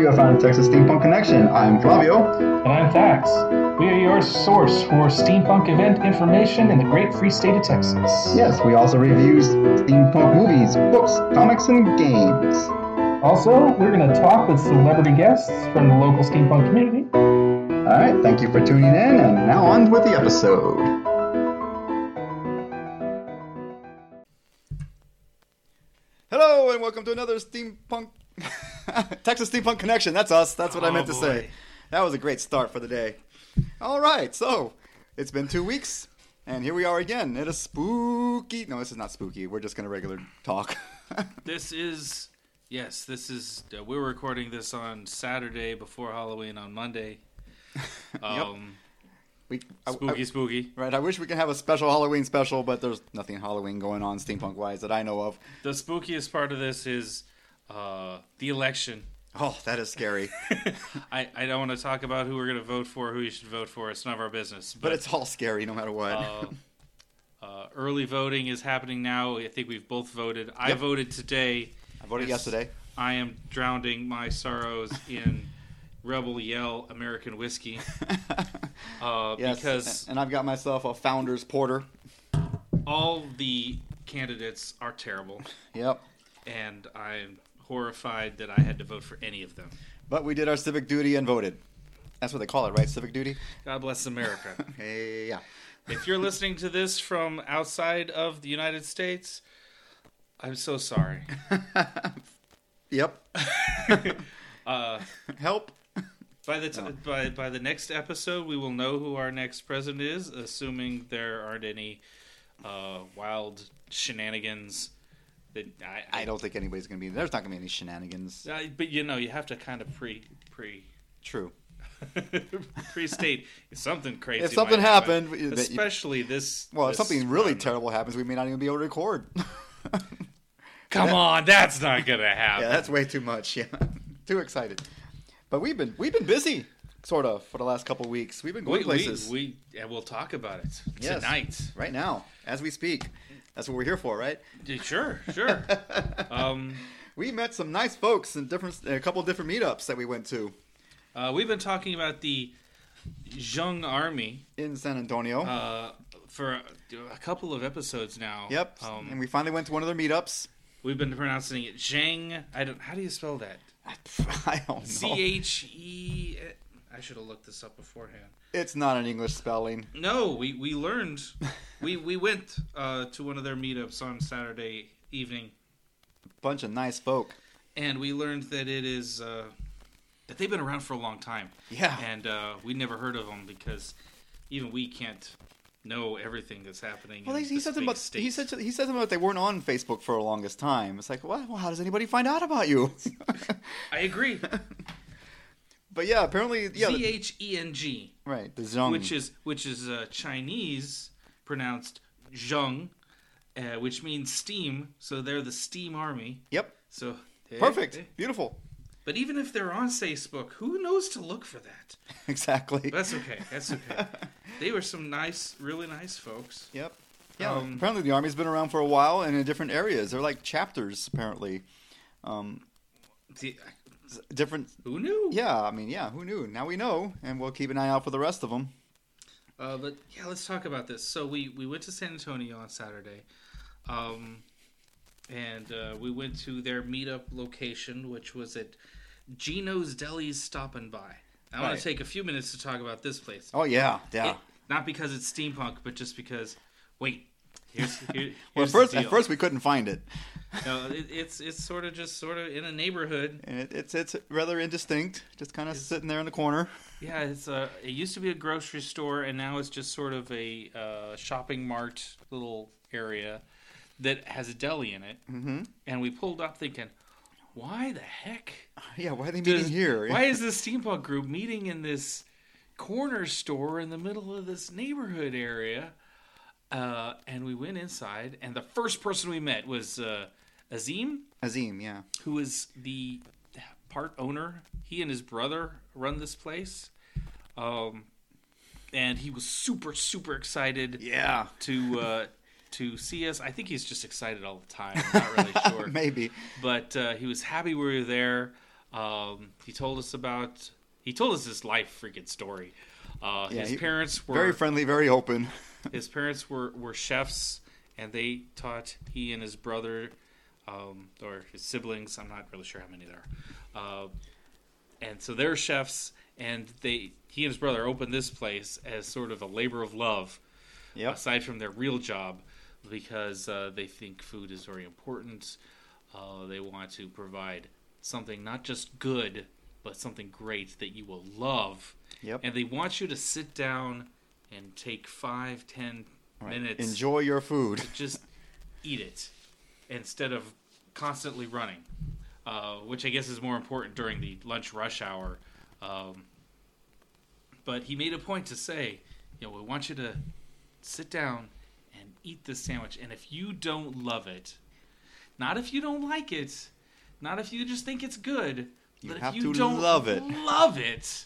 you have found Texas Steampunk Connection. I'm Flavio. And I'm Thax. We are your source for steampunk event information in the great free state of Texas. Yes, we also review steampunk movies, books, comics, and games. Also, we're going to talk with celebrity guests from the local steampunk community. All right, thank you for tuning in, and now on with the episode. Hello, and welcome to another steampunk Texas Steampunk Connection. That's us. That's what I Oh, meant to boy. say. That was a great start for the day. All right, so it's been two weeks, and here we are again. It is spooky. No, this is not spooky. We're just gonna regular talk. This is yes. This is uh, we're recording this on Saturday before Halloween on Monday. Um, we, I- I- spooky, spooky. Right, I wish we could have a special Halloween special, but there's nothing Halloween going on steampunk wise that I know of. The spookiest part of this is uh, the election. Oh, that is scary. I, I don't want to talk about who we're going to vote for, who you should vote for. It's none of our business. but it's all scary no matter what. uh, uh, early voting is happening now. I think we've both voted. I voted today. I voted yes. yesterday. I am drowning my sorrows in Rebel Yell American whiskey uh, Yes, because and I've got myself a Founder's Porter. all the candidates are terrible, Yep. and I'm horrified that I had to vote for any of them. But we did our civic duty and voted. That's what they call it, right? Civic duty? God bless America. Hey, yeah. if you're listening to this from outside of the United States, I'm so sorry. Yep. Uh, Help. by the t- by by the next episode, we will know who our next president is, assuming there aren't any uh, wild shenanigans. That I, I don't think anybody's going to be There's not going to be any shenanigans. I, but you know, you have to kind of pre pre True. pre state something crazy. If something happen, happened, that you- especially this. Well, if this something really terrible happens, we may not even be able to record. Come that- on, that's not gonna happen. Yeah, that's way too much. Yeah, too excited. But we've been we've been busy, sort of, for the last couple of weeks. We've been going we, places we, we yeah, we'll talk about it Yes. tonight. right now as we speak. That's what we're here for, right? Yeah, Sure, sure. um, we met some nice folks in different a couple different meetups that we went to uh, we've been talking about the Zheng Army in San Antonio. uh, for a, a couple of episodes now. yep, Um, and we finally went to one of their meetups. we've been pronouncing it Zheng. I don't. How do you spell that? I don't know. C H E. I should have looked this up beforehand. It's not an English spelling. No, we we learned. we we went uh, to one of their meetups on Saturday evening, Bunch of nice folk. and we learned that it is uh, that they've been around for a long time. Yeah. and uh, we never heard of them because even we can't know everything that's happening. Well, he, he said something about state. he said he said something about they weren't on Facebook for the longest time. It's like, well, well how does anybody find out about you? I agree. but yeah, apparently, yeah, Z H E N G, right. The Zhong, which is which is uh, Chinese pronounced zheng, uh, which means steam. So they're the steam army. yep, So eh, perfect, eh. beautiful, But even if they're on Facebook, who knows to look for that? exactly. That's okay. That's okay. they were some nice, really nice folks. Yep. Yeah. Um, apparently, the army's been around for a while and in different areas. They're like chapters, apparently. Um, See, s- different. who knew? Yeah, I mean, yeah. Who knew? Now we know, and we'll keep an eye out for the rest of them. Uh, but yeah, let's talk about this. So we we went to San Antonio on Saturday, um, and uh, we went to their meetup location, which was at Gino's Deli's Stoppin' By. I want to take a few minutes to talk about this place. Oh yeah, yeah. It- not because it's steampunk, but just because. Wait, here's here, well, first, at first we couldn't find it, no, it, it's it's sort of just sort of in a neighborhood. and it, it's it's rather indistinct, just kind of sitting there in the corner. Yeah, it's a. It used to be a grocery store, and now it's just sort of a uh, shopping mart little area that has a deli in it. Mm-hmm. And we pulled up thinking, why the heck? Yeah, why are they meeting does- here? Why is this steampunk group meeting in this corner store in the middle of this neighborhood area? Uh, and we went inside, and the first person we met was uh, Azim, Azim, yeah. who is the part owner. He and his brother run this place. Um, and he was super, super excited Yeah. to uh, to see us. I think he's just excited all the time. I'm not really sure. Maybe. But uh, he was happy we were there. Um, he told us about. He told us his life freaking story. Uh, Yeah, his he- parents were Very friendly, very open. his parents were, were chefs, and they taught he and his brother, um, or his siblings. I'm not really sure how many there are. Uh, and so they're chefs, and they he and his brother opened this place as sort of a labor of love, Yep. aside from their real job, because uh, they think food is very important. Uh, they want to provide something not just good, but something great that you will love. Yep. And they want you to sit down and take five, ten Right. minutes Enjoy your food. to just eat it instead of constantly running, uh, which I guess is more important during the lunch rush hour. Um, but he made a point to say, you know, we want you to sit down and eat this sandwich, and if you don't love it, not if you don't like it, not if you just think it's good, You but have if you to don't love it. love it,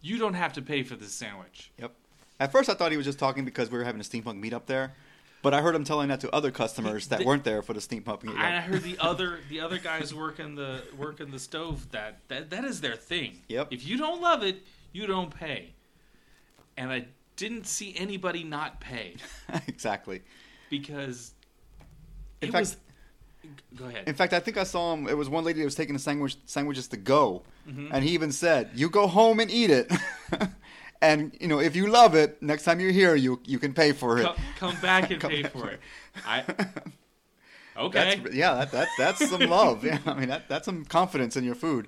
you don't have to pay for this sandwich. Yep. At first, I thought he was just talking because we were having a steampunk meetup there, but I heard him telling that to other customers that The- weren't there for the steampunk meetup. And I heard the other the other guys working the working the stove that that that is their thing. Yep. If you don't love it, you don't pay. And I didn't see anybody not pay exactly. because In it fact- was. Go ahead. In fact, I think I saw him. It was one lady that was taking the sandwich sandwiches to go, Mm-hmm. and he even said, "You go home and eat it." And you know, if you love it, next time you're here, you you can pay for it. come, come back and Come pay back for for it. I. Okay. That's, yeah, that, that that's some love. Yeah, I mean that that's some confidence in your food.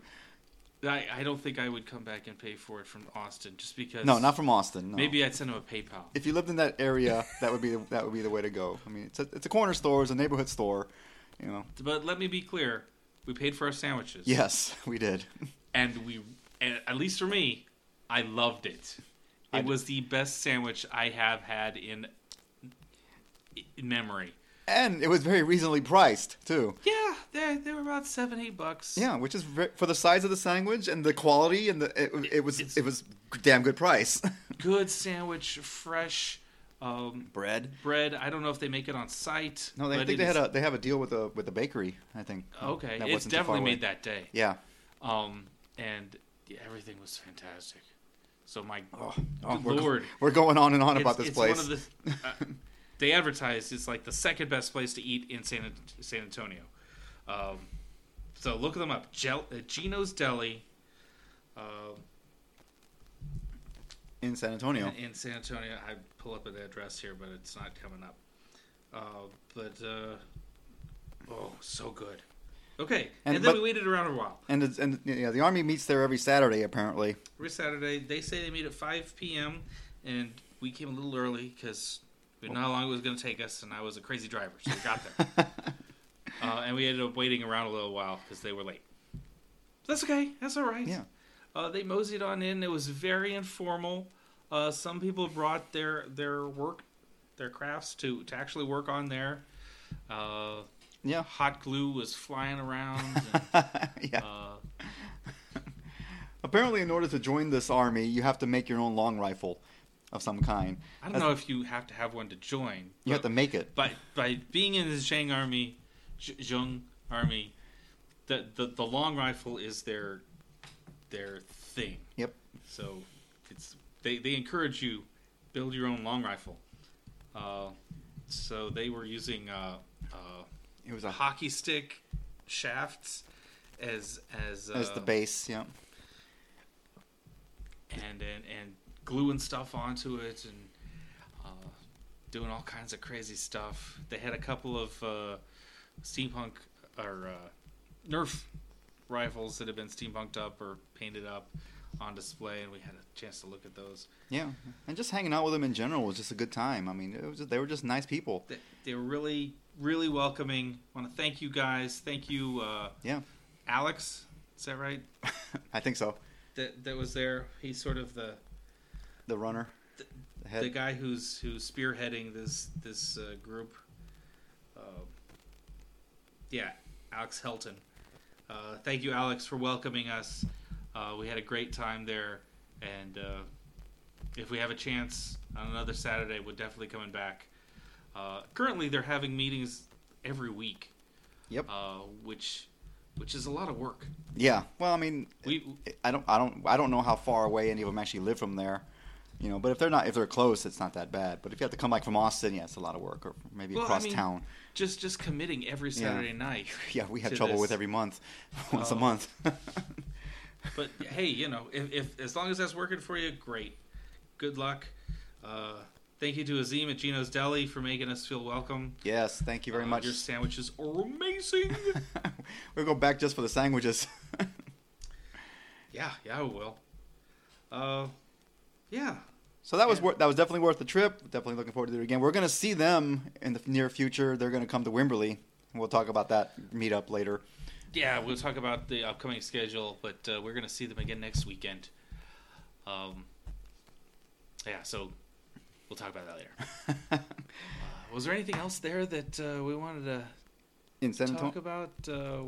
I, I don't think I would come back and pay for it from Austin just because. No, not from Austin. No. Maybe I'd send him a PayPal. if you lived in that area, that would be the, that would be the way to go. I mean, it's a, it's a corner store, it's a neighborhood store. You know. But let me be clear: we paid for our sandwiches. Yes, we did. and we and at least for me i loved it it was the best sandwich i have had in in memory And it was very reasonably priced too. yeah they, they were about seven eight bucks Yeah, which is ve- for the size of the sandwich and the quality and the it, it was It's- it was damn good price. good sandwich fresh um, Bread. bread i don't know if they make it on site No, they I think they had a they have a deal with the with the bakery. I think. okay That it's wasn't too far definitely made that day Yeah. um and everything was fantastic so my Oh, oh, we're, go- Lord. we're going on and on about this it's place. One of the, uh, they advertised it's like the second best place to eat in San, San Antonio. Um, so look them up. Gel, uh, Gino's Deli uh, in San Antonio. in San Antonio. I pull up an address here, but it's not coming up. Uh, but uh, oh, so good. Okay, and, And- then but- we waited around a while. And it's, and yeah, the army meets there every Saturday apparently. Every Saturday, they say they meet at 5 p.m. and we came a little early because we didn't know how long it was going to take us, and I was a crazy driver, so we got there. uh, and we ended up waiting around a little while because they were late. That's okay. That's all right. Yeah. Uh, they moseyed on in. It was very informal. Uh, some people brought their their work, their crafts to to actually work on there. Uh, Yeah. hot glue was flying around. And, yeah. uh, Apparently, in order to join this army, you have to make your own long rifle of some kind. I don't That's- know if you have to have one to join. You have to make it. by by being in the Zhang army, Zh- Zheng army, the, the the long rifle is their their thing. Yep. So it's they they encourage you build your own long rifle. Uh, so they were using uh, uh, It was a hockey stick shafts as as uh, as the base. Yeah. and and and gluing stuff onto it and uh, doing all kinds of crazy stuff. They had a couple of uh, steampunk or uh, Nerf rifles that had been steampunked up or painted up on display, and we had a chance to look at those. Yeah. And just hanging out with them in general was just a good time. I mean, it was just, they were just nice people. They, they were really really welcoming. I Want to thank you guys. Thank you, uh, Yeah. Alex. Is that right? I think so. That that was there. He's sort of the The runner. The- The the guy who's who's spearheading this this uh, group. Uh, yeah, Alex Helton. Uh, thank you, Alex, for welcoming us. Uh, we had a great time there, and uh, if we have a chance on another Saturday, we're definitely coming back. Uh, currently, they're having meetings every week. Yep. Uh, which which is a lot of work. Yeah. Well, I mean, We I don't, I don't, I don't know how far away any of them actually live from there. You know, but if they're not, if they're close, it's not that bad. But if you have to come like from Austin, yeah, it's a lot of work, or maybe Well, I across mean, town. just just committing every Yeah. Saturday night. Yeah, we have trouble this. with every month, once a Oh. month. But hey, you know, if, if as long as that's working for you, great. Good luck. Uh, thank you to Azim at Gino's Deli for making us feel welcome. yes, thank you very Uh, much. Your sandwiches are amazing. we'll go back just for the sandwiches. yeah, yeah, we will. Uh, yeah. So that was Yeah. wor- that was definitely worth the trip. Definitely looking forward to it again. We're going to see them in the near future. They're going to come to Wimberley. We'll talk about that meetup later. Yeah, we'll talk about the upcoming schedule, but uh, we're going to see them again next weekend. Um, yeah, so we'll talk about that later. Uh, was there anything else there that uh, we wanted to in San talk Antonio, about? Uh,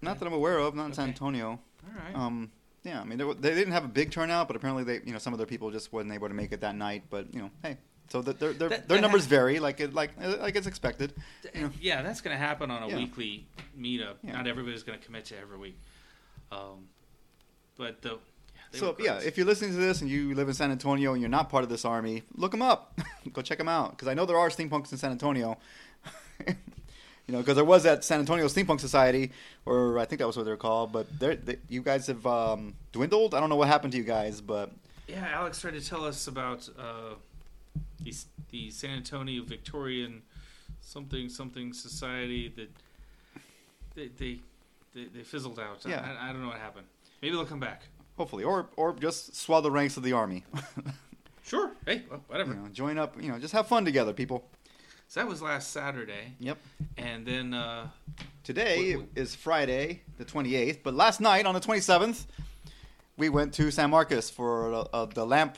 not that I'm aware of, not in San Antonio. all right. Um, yeah, I mean they, they didn't have a big turnout, but apparently they, you know, some of their people just wasn't able to make it that night. But you know, hey, so the, their their, That- their that numbers ha- vary, like it, like uh, like it's expected. you know. yeah, that's going to happen on a Yeah. weekly meetup. Yeah. Not everybody's going to commit to every week. Um, but the So yeah, if you're listening to this and you live in San Antonio and you're not part of this army, look them up. Go check them out because I know there are steampunks in San Antonio. you know, because there was that San Antonio Steampunk Society, or I think that was what they're called. But they're, they, you guys have um, dwindled. I don't know what happened to you guys, but Yeah, Alex tried to tell us about uh, the, the San Antonio Victorian something something society that they they, they, they fizzled out. Yeah. I, I don't know what happened. Maybe they'll come back. Hopefully, or or just swell the ranks of the army. Sure. Hey, well, whatever. you know, join up. You know, just have fun together, people. So that was last Saturday, Yep. and then uh, Today is Friday, the 28th, but last night on the 27th, we went to San Marcos for uh, uh, the lamp,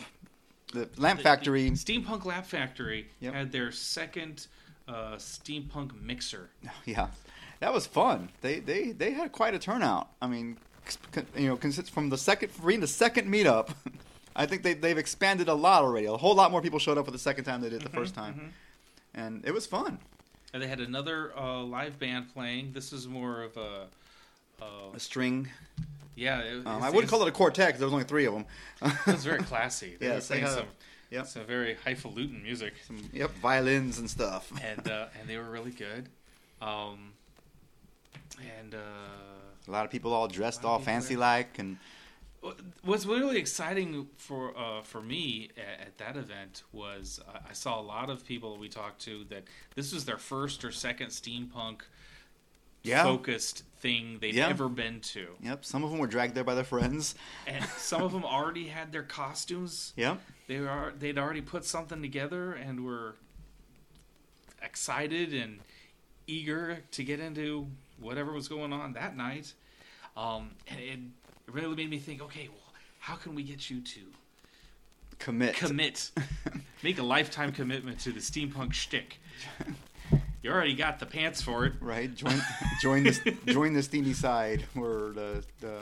the lamp the- factory. the Steampunk Lamp Factory, Yep. had their second uh, steampunk mixer. Yeah, that was fun. They they they had quite a turnout. I mean, you know, consist from the second reading the second meetup. I think they they've expanded a lot already. A whole lot more people showed up for the second time they did the first time, mhm. and it was fun. And they had another uh, live band playing. This is more of a. Uh, A string. yeah, it, Um, I wouldn't call it a quartet because there was only three of them. It was very classy. They Yes, were they playing had- some, yep. some very highfalutin music, yep, violins and stuff. and uh, and they were really good. Um, and uh, a lot of people all dressed A lot of all fancy like and what's really exciting for uh, for me at, at that event was uh, I saw a lot of people we talked to that this was their first or second steampunk yeah. focused thing they'd Yeah. ever been to, Yep. Some of them were dragged there by their friends. and some of them already had their costumes. Yep. They were they'd already put something together and were excited and eager to get into whatever was going on that night. Um, and it really made me think, okay, well, how can we get you to Commit. commit, make a lifetime commitment to the steampunk shtick? You already got the pants for it. right. Join. join this. Join the steamy side, or the the,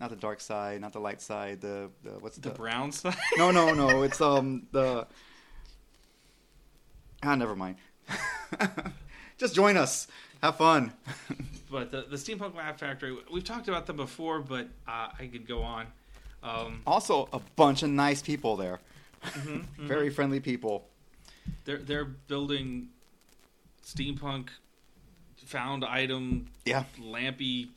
not the dark side, not the light side. The, the what's The the, brown side. No, no, no. It's um the. Ah, never mind. Just join us. Have fun. But the, the Steampunk Lamp Factory, we've talked about them before, but uh, I could go on. Um, Also, a bunch of nice people there. mhm, mhm. Very friendly people. They're they're building steampunk found item Yeah. lampy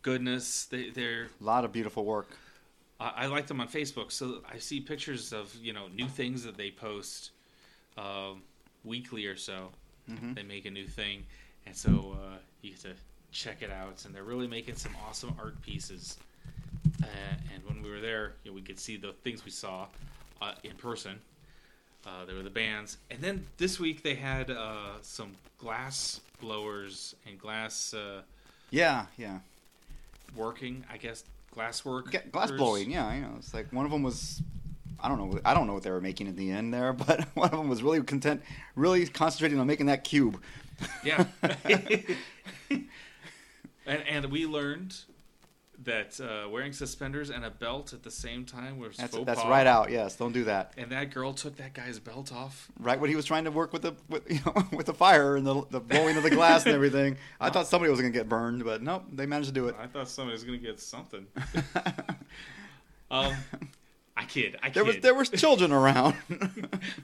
goodness. They they're A lot of beautiful work. I, I like them on Facebook, so I see pictures of you know new things that they post um, weekly or so. hmm They make a new thing, and so uh, you get to check it out. And they're really making some awesome art pieces. Uh, and when we were there, you know, we could see the things we saw uh, in person. Uh, there were the bands, and then this week they had uh, some glass blowers and glass uh, Yeah, yeah. working. I guess glass work. Glass blowing. Yeah, you know, it's like one of them was. I don't know. I don't know what they were making at the end there, but one of them was really content, really concentrating on making that cube. Yeah. and, and we learned that uh, wearing suspenders and a belt at the same time was That's faux that's pas. right out. Yes, don't do that. And that girl took that guy's belt off. Right when he was trying to work with the with, you know, with the fire and the, the blowing of the glass and everything, I thought somebody was gonna get burned, but nope, they managed to do it. I thought somebody was gonna get something. Um, I kid. I kid. there was there was children around.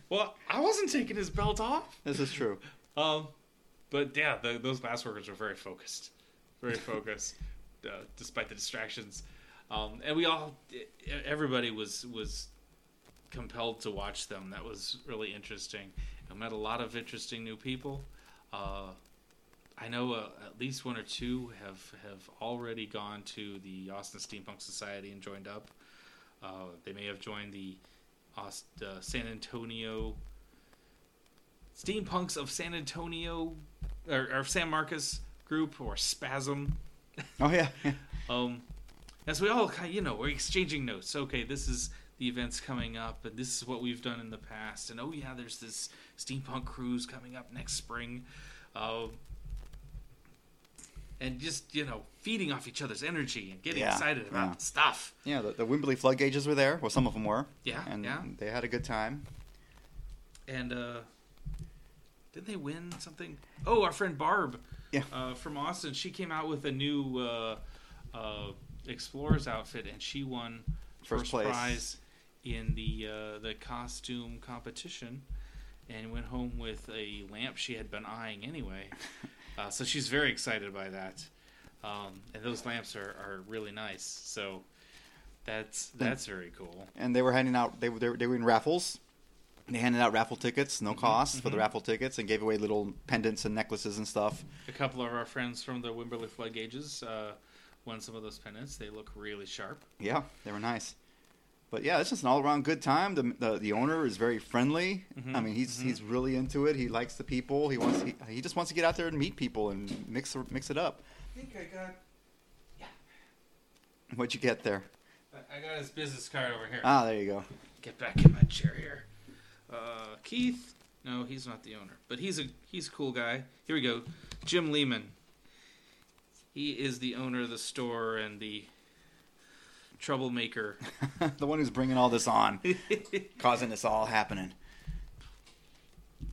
well, I wasn't taking his belt off. this is true. Um, but yeah, the, those glass workers were very focused, very focused, uh, despite the distractions. Um, and we all, everybody was was compelled to watch them. That was really interesting. I met a lot of interesting new people. Uh, I know uh, at least one or two have have already gone to the Austin Steampunk Society and joined up. Uh, they may have joined the Aust- uh, San Antonio Steampunks of San Antonio or, or San Marcos group or Spasm. Oh yeah, Um, as we all kind, you know, we're exchanging notes. Okay, this is the events coming up, and this is what we've done in the past. And oh yeah, there's this steampunk cruise coming up next spring. Um, and just you know, feeding off each other's energy and getting Yeah, excited about yeah. stuff. yeah. The, the Wimberley flood gauges were there. Well, some of them were. Yeah, and yeah. they had a good time. And uh, didn't they win something? Oh, our friend Barb, Yeah. uh, from Austin, she came out with a new uh, uh, Explorers outfit, and she won First first, place. prize in the uh, the costume competition, and went home with a lamp she had been eyeing anyway. uh, so she's very excited by that, um, and those lamps are, are really nice. So that's that's very cool. and they were handing out they were they were, they were in raffles. They handed out raffle tickets, no cost for the raffle tickets, and gave away little pendants and necklaces and stuff. A couple of our friends from the Wimberley Flood Gauges uh, won some of those pendants. They look really sharp. Yeah, they were nice. But yeah, it's just an all around good time. The, the the owner is very friendly. I mean, he's he's really into it. He likes the people. He wants he, he just wants to get out there and meet people and mix mix it up. I think I got What'd you get there? I got his business card over here. Ah, there you go. Get back in my chair here. Uh, Keith. No, he's not the owner, but he's a he's a cool guy. Here we go. Jim Lehman. He is the owner of the store and the troublemaker. the one who's bringing all this on, causing this all happening.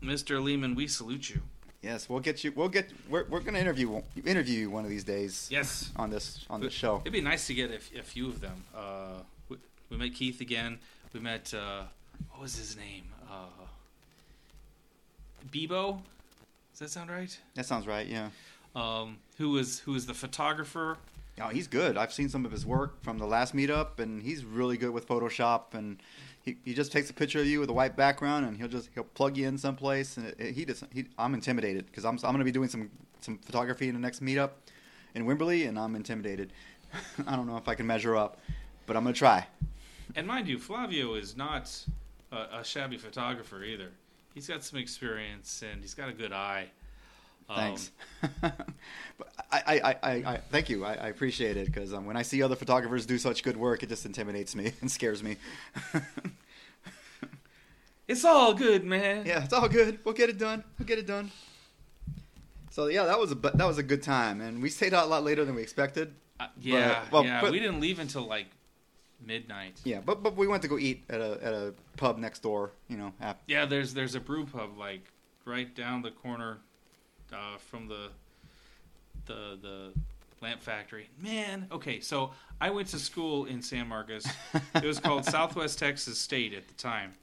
Mr. Lehman, we salute you. Yes, we'll get you. We'll get. We're, we're gonna interview interview you one of these days. Yes. On this on the show. It'd be nice to get a, a few of them. Uh, we, we met Keith again. We met uh, what was his name? Uh, Bebo. Does that sound right? That sounds right. Yeah. Um, who was who was the photographer? Oh, he's good. I've seen some of his work from the last meetup, and he's really good with Photoshop. And he, he just takes a picture of you with a white background, and he'll just he'll plug you in someplace. And it, it- he doesn't. He, I'm intimidated because I'm I'm going to be doing some some photography in the next meetup in Wimberley, and I'm intimidated. I don't know if I can measure up, but I'm going to try. And mind you, Flavio is not a, a shabby photographer either. He's got some experience and he's got a good eye. Um, Thanks. but I, I, I, I, thank you. I, I appreciate it because um, when I see other photographers do such good work, it just intimidates me and scares me. It's all good, man. yeah, it's all good. We'll get it done. We'll get it done. So yeah, that was a that was a good time, and we stayed out a lot later than we expected. Uh, yeah, well, yeah. but- we didn't leave until like midnight. Yeah, but but we went to go eat at a at a pub next door. You know, ap- Yeah, there's there's a brew pub like right down the corner uh, from the the the lamp factory. Man, okay, so I went to school in San Marcos. it was called Southwest Texas State at the time,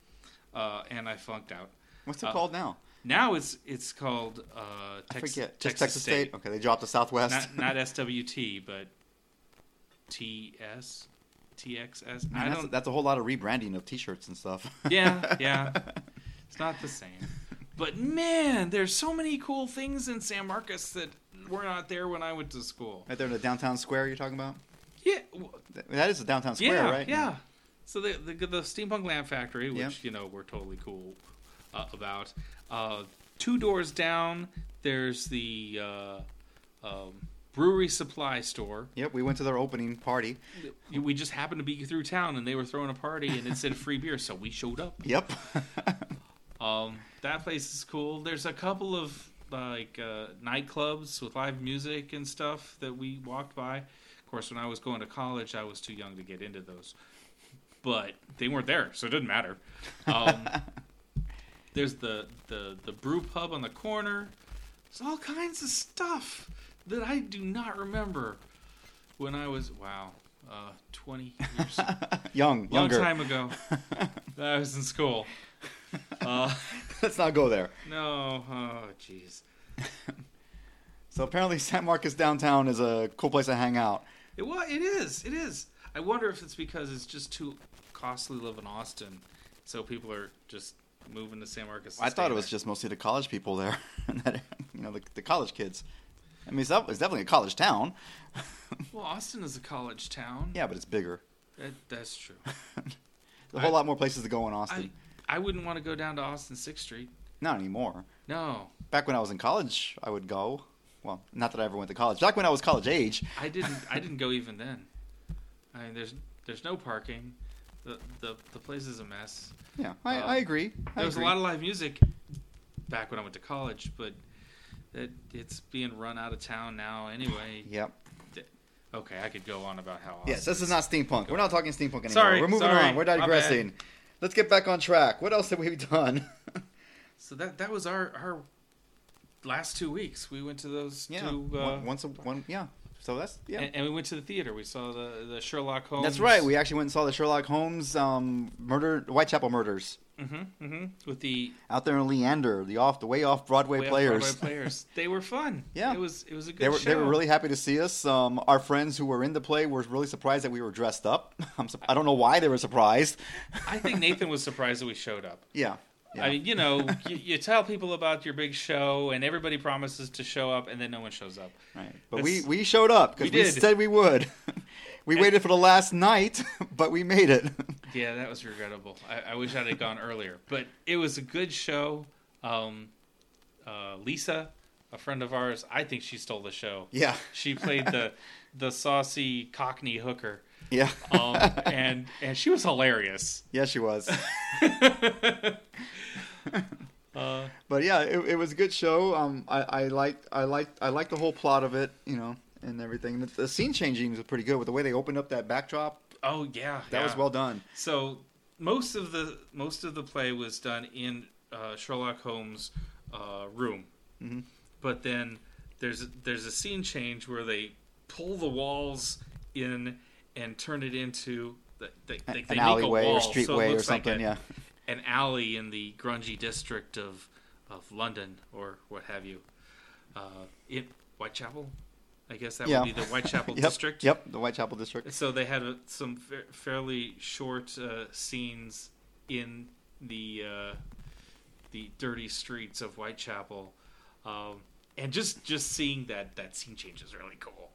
uh, and I flunked out. what's it Uh, called now? Now it's it's called uh, I Tex- forget. Just Texas State. Okay, they dropped the Southwest. Not, not SWT, but TS, TXS. Man, I that's, don't. that's a whole lot of rebranding of T-shirts and stuff. Yeah, yeah. It's not the same. But man, there's so many cool things in San Marcos that were not there when I went to school. right there in the downtown square you're talking about. Yeah, That is the downtown square, yeah, right? yeah. So the, the the steampunk lamp factory, which you know we're totally cool uh, about. Uh, two doors down, there's the uh, um, brewery supply store. Yep, we went to their opening party. We just happened to be through town, and they were throwing a party, and it said free beer, so we showed up. Yep. Um, that place is cool. There's a couple of like uh, nightclubs with live music and stuff that we walked by. Of course, when I was going to college, I was too young to get into those, but they weren't there, so it didn't matter. Um, there's the, the the brew pub on the corner. There's all kinds of stuff that I do not remember when I was wow, uh, 20 years Young, long younger. time ago. I was in school. Uh, Let's not go there. no, oh jeez. So apparently, San Marcos downtown is a cool place to hang out. It was. It is. It is. I wonder if it's because it's just too costly to live in Austin, so people are just moving to San Marcos. I thought it was just mostly the college people there, you know, the, the college kids. I mean, it's, it's definitely a college town. Well, Austin is a college town. yeah, but it's bigger. That, that's true. There's a whole I- lot more places to go in Austin. I I wouldn't want to go down to Austin Sixth Street. Not anymore. No, Back when I was in college, I would go. Well, not that I ever went to college. Back when I was college age. I didn't. I didn't go even then. I mean, there's there's no parking. The the the place is a mess. Yeah, I, Uh, I agree. I There was a lot of live music back when I went to college, but it, it's being run out of town now anyway. Yep. Okay, I could go on about how. Yes, this is not steampunk. We're not talking steampunk anymore. Sorry, We're moving sorry. on. We're digressing. Let's get back on track. What else have we done? So that that was our our last two weeks. We went to those yeah, two. Uh, once a one. Yeah. So that's yeah. and, and we went to the theater. We saw the the Sherlock Holmes. That's right. We actually went and saw the Sherlock Holmes um, murder, Whitechapel murders, Mm-hmm, mm-hmm. With the out there in Leander, the off, the way off Broadway way off players. Broadway players. They were fun. Yeah. it was it was a good They were show. they were really happy to see us. Um, our friends who were in the play were really surprised that we were dressed up. I'm su- I don't know why they were surprised. I think Nathan was surprised that we showed up. Yeah. yeah. I mean, you know, you, you tell people about your big show, and everybody promises to show up, and then no one shows up. Right. But we, That's- we showed up because We we, said we would. We waited for the last night, but we made it. Yeah, that was regrettable. I, I wish I'd have gone earlier, but it was a good show. Um, uh, Lisa, a friend of ours, I think she stole the show. yeah. She played the the saucy Cockney hooker, Yeah. um, and and she was hilarious. yeah, she was. Uh, But yeah, it, it was a good show. Um, I, I liked I liked I liked the whole plot of it, you know, and everything. The, the scene changing was pretty good with the way they opened up that backdrop. oh yeah, That was well done. So most of the most of the play was done in uh, Sherlock Holmes' uh, room, Mhm. but then there's there's a scene change where they pull the walls in and turn it into the, they, they, they An make alleyway wall, or so streetway or looks like something. a- yeah. an alley in the grungy district of of London or what have you. Uh, in Whitechapel, I guess that yeah. would be the Whitechapel yep. district. Yep. The Whitechapel district. So they had a, some fa- fairly short uh, scenes in the uh, the dirty streets of Whitechapel, um, and just just seeing that that scene change is really cool.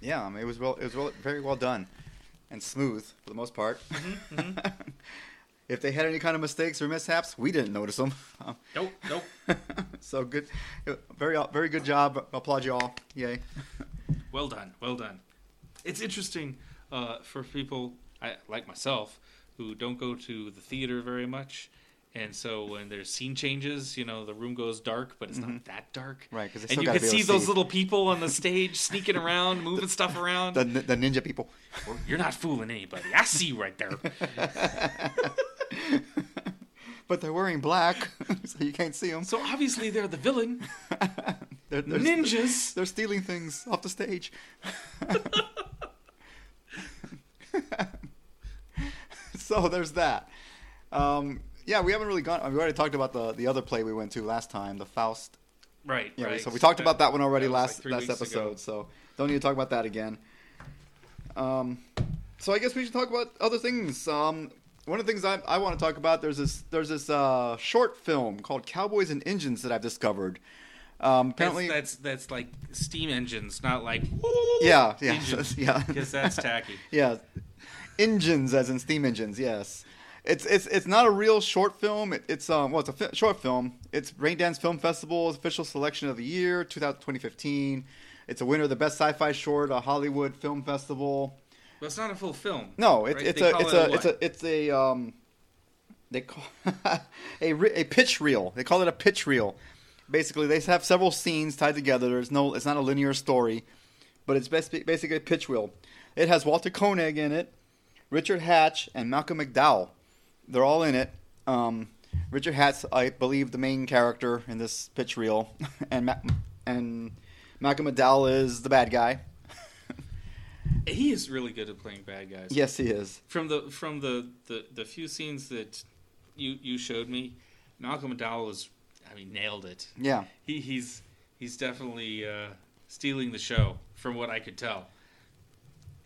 Yeah. I mean, it was well. It was well, very well done, and smooth for the most part. Mm-hmm, if they had any kind of mistakes or mishaps, we didn't notice them. Nope, nope. so good. Very very good job. Applaud you all. Yay. Well done, well done. It's interesting uh, for people I, like myself who don't go to the theater very much. And so when there's scene changes, you know, the room goes dark, but it's not that dark. Mm-hmm. Right, 'cause they and you can see those see. little people on the stage sneaking around, moving stuff around. The the ninja people. You're not fooling anybody. I see you right there. but they're wearing black, so you can't see them. So obviously they're the villain. they're, they're, Ninjas. They're stealing things off the stage. so there's that. Um, yeah, we haven't really gone. We already talked about the the other play we went to last time, the Faust. Right, Yeah, right. so we talked about that one already that was like last last episode. ago. So don't need to talk about that again. Um, so I guess we should talk about other things. Um, one of the things I, I want to talk about there's this there's this uh, short film called Cowboys and Engines that I've discovered. Um, apparently, that's, that's that's like steam engines, not like yeah, yeah, engines, yeah, because that's tacky. yeah, engines as in steam engines. Yes, it's it's it's not a real short film. It, it's um well, it's a fi- short film. It's Raindance Film Festival's official selection of the year, 2000 2015. It's a winner of the best sci-fi short, a Hollywood Film Festival. But it's not a full film. No, it's right? it's a it's it a what? it's a it's a um they call a a pitch reel. They call it a pitch reel. Basically, they have several scenes tied together. There's no it's not a linear story. but it's basically a pitch reel. It has Walter Koenig in it, Richard Hatch, and Malcolm McDowell. They're all in it. Um, Richard Hatch, I believe, the main character in this pitch reel, and Ma- and Malcolm McDowell is the bad guy. He is really good at playing bad guys. Yes, he is. From the from the, the, the few scenes that you you showed me, Malcolm McDowell was I mean nailed it. Yeah, He he's he's definitely uh, stealing the show from what I could tell.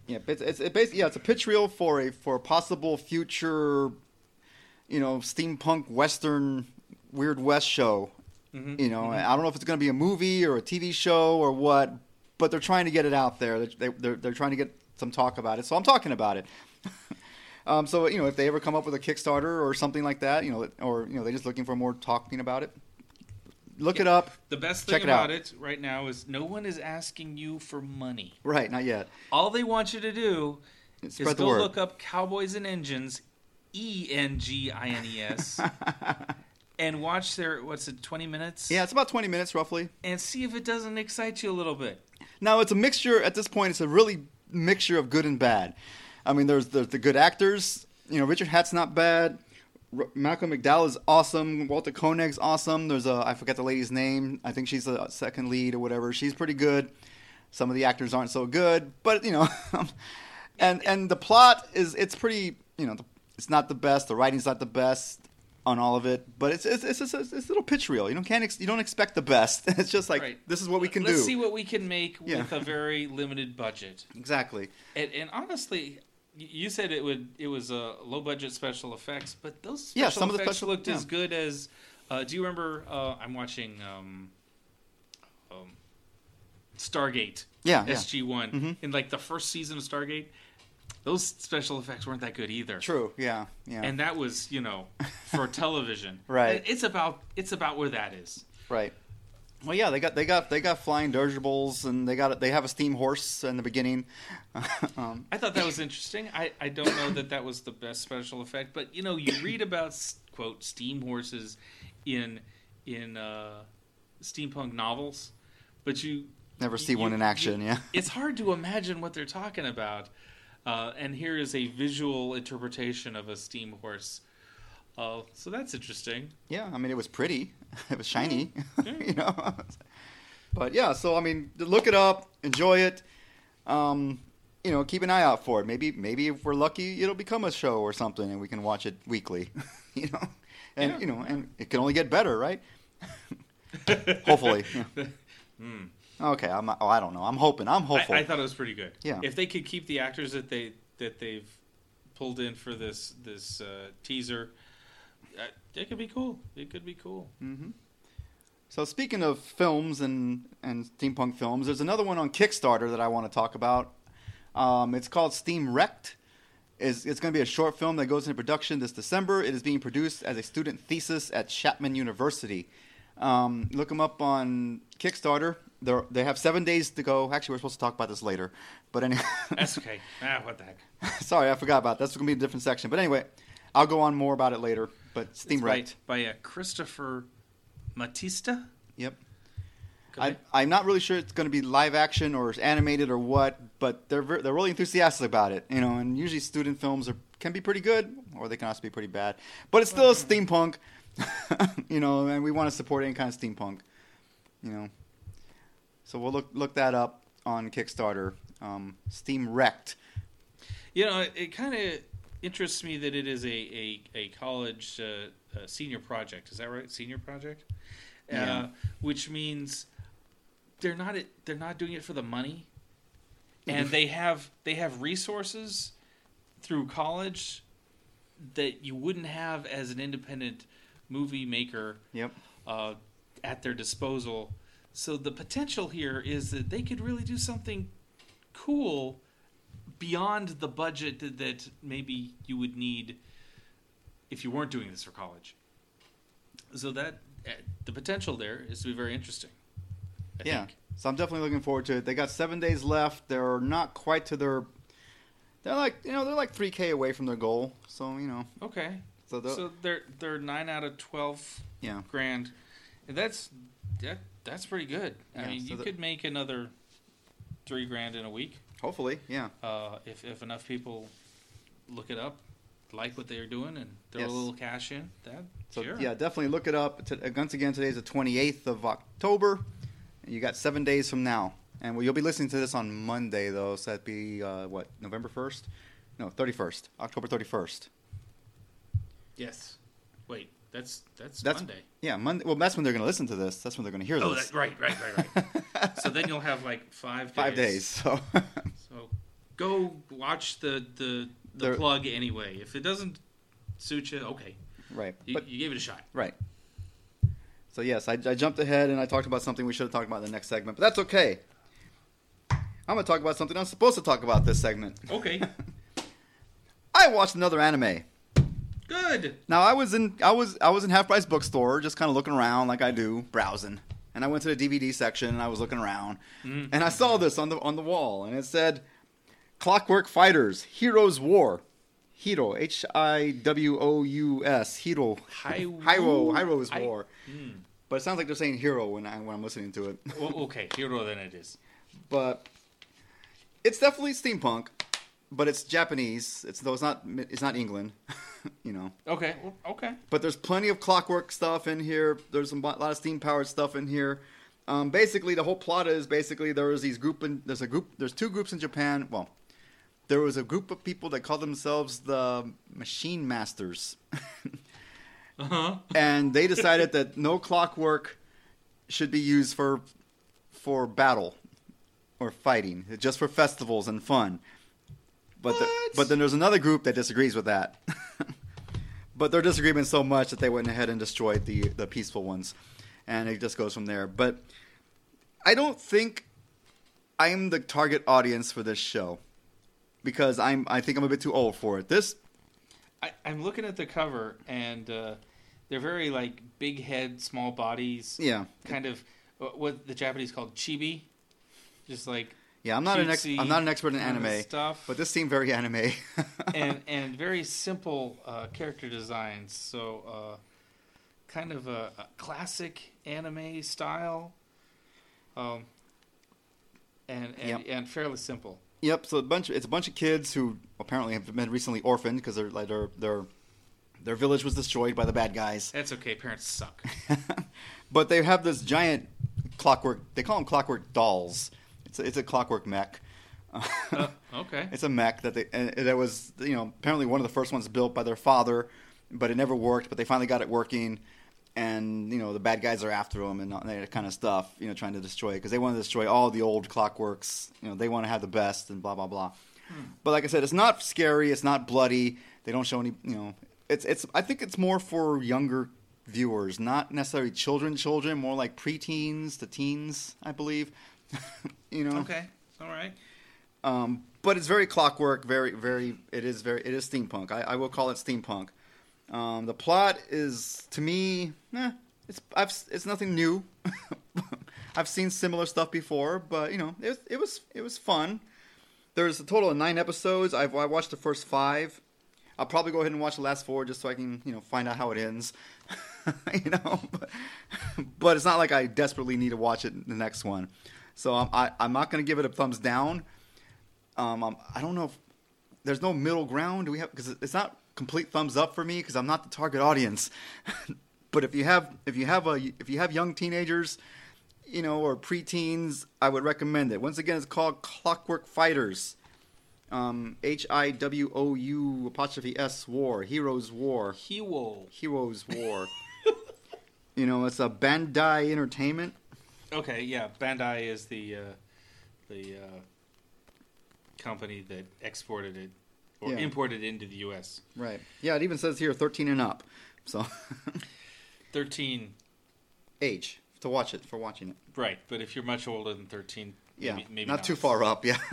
yeah. It's it's it basically yeah. It's a pitch reel for a for a possible future, you know, steampunk western weird west show. Mhm, You know, mhm. I don't know if it's going to be a movie or a TV show or what, but they're trying to get it out there. They, they're, they're trying to get some talk about it, so I'm talking about it. um, so you know, if they ever come up with a Kickstarter or something like that, you know, or you know, they're just looking for more talking about it. Look it up. The best thing it about out. it right now is no one is asking you for money. Right, not yet. All they want you to do is Spread go word. look up Cowboys and Engines, E N G I N E S, and watch their what's it, twenty minutes? yeah, it's about 20 minutes roughly. and see if it doesn't excite you a little bit. Now it's a mixture. At this point, it's a really mixture of good and bad. I mean, there's there's the good actors. You know, Richard Hatch's not bad. R- Malcolm McDowell is awesome. Walter Koenig's awesome. There's a I forget the lady's name. I think she's the second lead or whatever. She's pretty good. Some of the actors aren't so good, but you know, um, and and the plot is it's pretty. You know, it's not the best. The writing's not the best on all of it, but it's it's it's, it's, it's a little pitch reel. You don't can't ex, you don't expect the best. It's just like Right. this is what we can do. Let's see what we can make Yeah. with a very limited budget. exactly. And, and honestly, you said it would it was a low budget special effects, but those special Yeah, some of the effects special- looked as good as. Uh, do you remember? Uh, I'm watching um, um, Stargate. Yeah, yeah. SG One Mhm. in like the first season of Stargate. Those special effects weren't that good either. True. Yeah. Yeah. And that was, you know, for television. Right. It's about it's about where that is. right. Well, yeah, they got they got they got flying dirigibles, and they got they have a steam horse in the beginning. um, I thought that was interesting. I, I don't know that that was the best special effect, but you know, you read about quote steam horses in in uh, steampunk novels, but you never see you- one in you- action. yeah. it's hard to imagine what they're talking about. Uh, and here is a visual interpretation of a steam horse. Uh, so that's interesting. Yeah. I mean, it was pretty. It was shiny. Yeah. you know. but yeah, so I mean, look it up, enjoy it. Um, you know, keep an eye out for it. Maybe maybe if we're lucky, it'll become a show or something, and we can watch it weekly. you know, and Yeah. you know, and it can only get better, right? Hopefully. Yeah. Hmm. Okay, I'm. Oh, I don't know. I'm hoping. I'm hopeful. I, I thought it was pretty good. Yeah. If they could keep the actors that they that they've pulled in for this this uh, teaser, uh, it could be cool. It could be cool. Mm-hmm. So speaking of films and and steampunk films, there's another one on Kickstarter that I want to talk about. Um, it's called Steam Wrecked. Is it's going to be a short film that goes into production this December. It is being produced as a student thesis at Chapman University. Um, look them up on Kickstarter. They're, they have seven days to go. Actually, we're supposed to talk about this later, but anyway. That's okay. ah, what the heck? Sorry, I forgot about that. That's going to be a different section. But anyway, I'll go on more about it later. But Steam It's Wrecked. by, by uh, Christopher Matista. Yep. I, I'm not really sure it's going to be live action or animated or what, but they're ver- they're really enthusiastic about it, you know. And usually student films are can be pretty good, or they can also be pretty bad. But it's still a steampunk, you know, and we want to support any kind of steampunk, you know. So we'll look look that up on Kickstarter. Um, Steam Wrecked. You know, it, it kind of interests me that it is a a, a college uh, uh, senior project. Is that right? Senior project, Yeah. uh, which means they're not they're not doing it for the money, and they have they have resources through college that you wouldn't have as an independent movie maker Yep. uh, at their disposal. So the potential here is that they could really do something cool beyond the budget that, that maybe you would need if you weren't doing this for college. So that uh, the potential there is to be very interesting. I yeah. think. So I'm definitely looking forward to it. They got seven days left. They're not quite to their. They're like you know they're like three k away from their goal. So you know Okay. So, they'll- So they're they're nine out of twelve yeah grand. And that's that that's pretty good. I Yeah, mean, so you the- could make another three grand in a week. Hopefully, yeah. Uh, if if enough people look it up, like what they're doing, and throw Yes. a little cash in, that So sure. yeah, definitely look it up. Once again, today is the 28th of October. You got seven days from now, and well, you'll be listening to this on Monday though. So that'd be uh, what November 1st? No, 31st, October 31st. Yes. Wait, that's that's, That's- Monday. Yeah, Monday. Well, that's when they're going to listen to this. That's when they're going to hear Oh, this. that, right, right, right, right. so then you'll have like five days. Five days. So So go watch the the, the plug anyway. If it doesn't suit you, okay, right, you, but you gave it a shot. right. So yes, I, I jumped ahead and I talked about something we should have talked about in the next segment, but that's okay. I'm going to talk about something I'm supposed to talk about this segment. Okay, I watched another anime. Good. Now I was in I was I was in half price bookstore, just kind of looking around like I do, browsing. And I went to the DVD section and I was looking around, Mhm. and I saw this on the on the wall, and it said, "Clockwork Fighters: Heroes War." Hiro, H I W O U S, Hero. Hiro, Hi- Hiro, Hiro's I- War. Mm. But it sounds like they're saying hero when I when I'm listening to it. Well, okay, hero then it is. but it's definitely steampunk, but it's Japanese. It's though it's not it's not England, you know. Okay, well, okay. But there's plenty of clockwork stuff in here. There's some, a lot of steam powered stuff in here. Um, basically, the whole plot is basically there was these group and there's a group. There's two groups in Japan. Well, there was a group of people that called themselves the Machine Masters, Uh huh. and they decided that no clockwork should be used for for battle or fighting, just for festivals and fun. But the, but then there's another group that disagrees with that. but their disagreement so much that they went ahead and destroyed the the peaceful ones, and it just goes from there. But I don't think I'm the target audience for this show because I'm I think I'm a bit too old for it. This I, I'm looking at the cover, and uh, they're very like big head, small bodies. yeah Kind of uh, what the Japanese called chibi, just like yeah I'm not an ex- I'm not an expert in anime, stuff. but this seemed very anime. and and very simple uh, character designs. So uh, kind of a, a classic anime style, um, and and, Yep. and fairly simple. Yep. So a bunch. It's a bunch of kids who apparently have been recently orphaned because their like their their their village was destroyed by the bad guys. That's okay. Parents suck. but they have this giant clockwork. They call them clockwork dolls. It's a, it's a clockwork mech. Uh, okay. It's a mech that they and that was you know apparently one of the first ones built by their father, but it never worked. But they finally got it working, and you know the bad guys are after them and all that kind of stuff. You know, trying to destroy it because they want to destroy all the old clockworks. You know, they want to have the best and blah blah blah. But like I said, it's not scary. It's not bloody. They don't show any. You know, it's it's. I think it's more for younger viewers, not necessarily children. Children, more like preteens to teens, I believe. you know. Okay. All right. Um, but it's very clockwork. Very, very. It is very. It is steampunk. I, I will call it steampunk. Um, the plot is, to me, eh, it's I've it's nothing new. I've seen similar stuff before, but you know, it was it was it was fun. There's a total of nine episodes. I've I watched the first five. I'll probably go ahead and watch the last four just so I can you know find out how it ends. you know, but, but it's not like I desperately need to watch it the next one. So I'm I, I'm not going to give it a thumbs down. Um, I'm, I don't know if there's no middle ground. Do we have because it's not complete thumbs up for me because I'm not the target audience. but if you have if you have a if you have young teenagers, you know, or preteens, I would recommend it. Once again, it's called Clockwork Fighters. Um, H I W O U apostrophe S War Heroes War Hero. Heroes War. you know, it's a Bandai Entertainment. Okay. Yeah. Bandai is the uh, the uh, company that exported it or Yeah. imported it into the U.S. Right. Yeah, it even says here 13 and up. So Thirteen. age to watch it for watching it. Right. But if you're much older than thirteen, Yeah, maybe, maybe not, too far up. Yeah.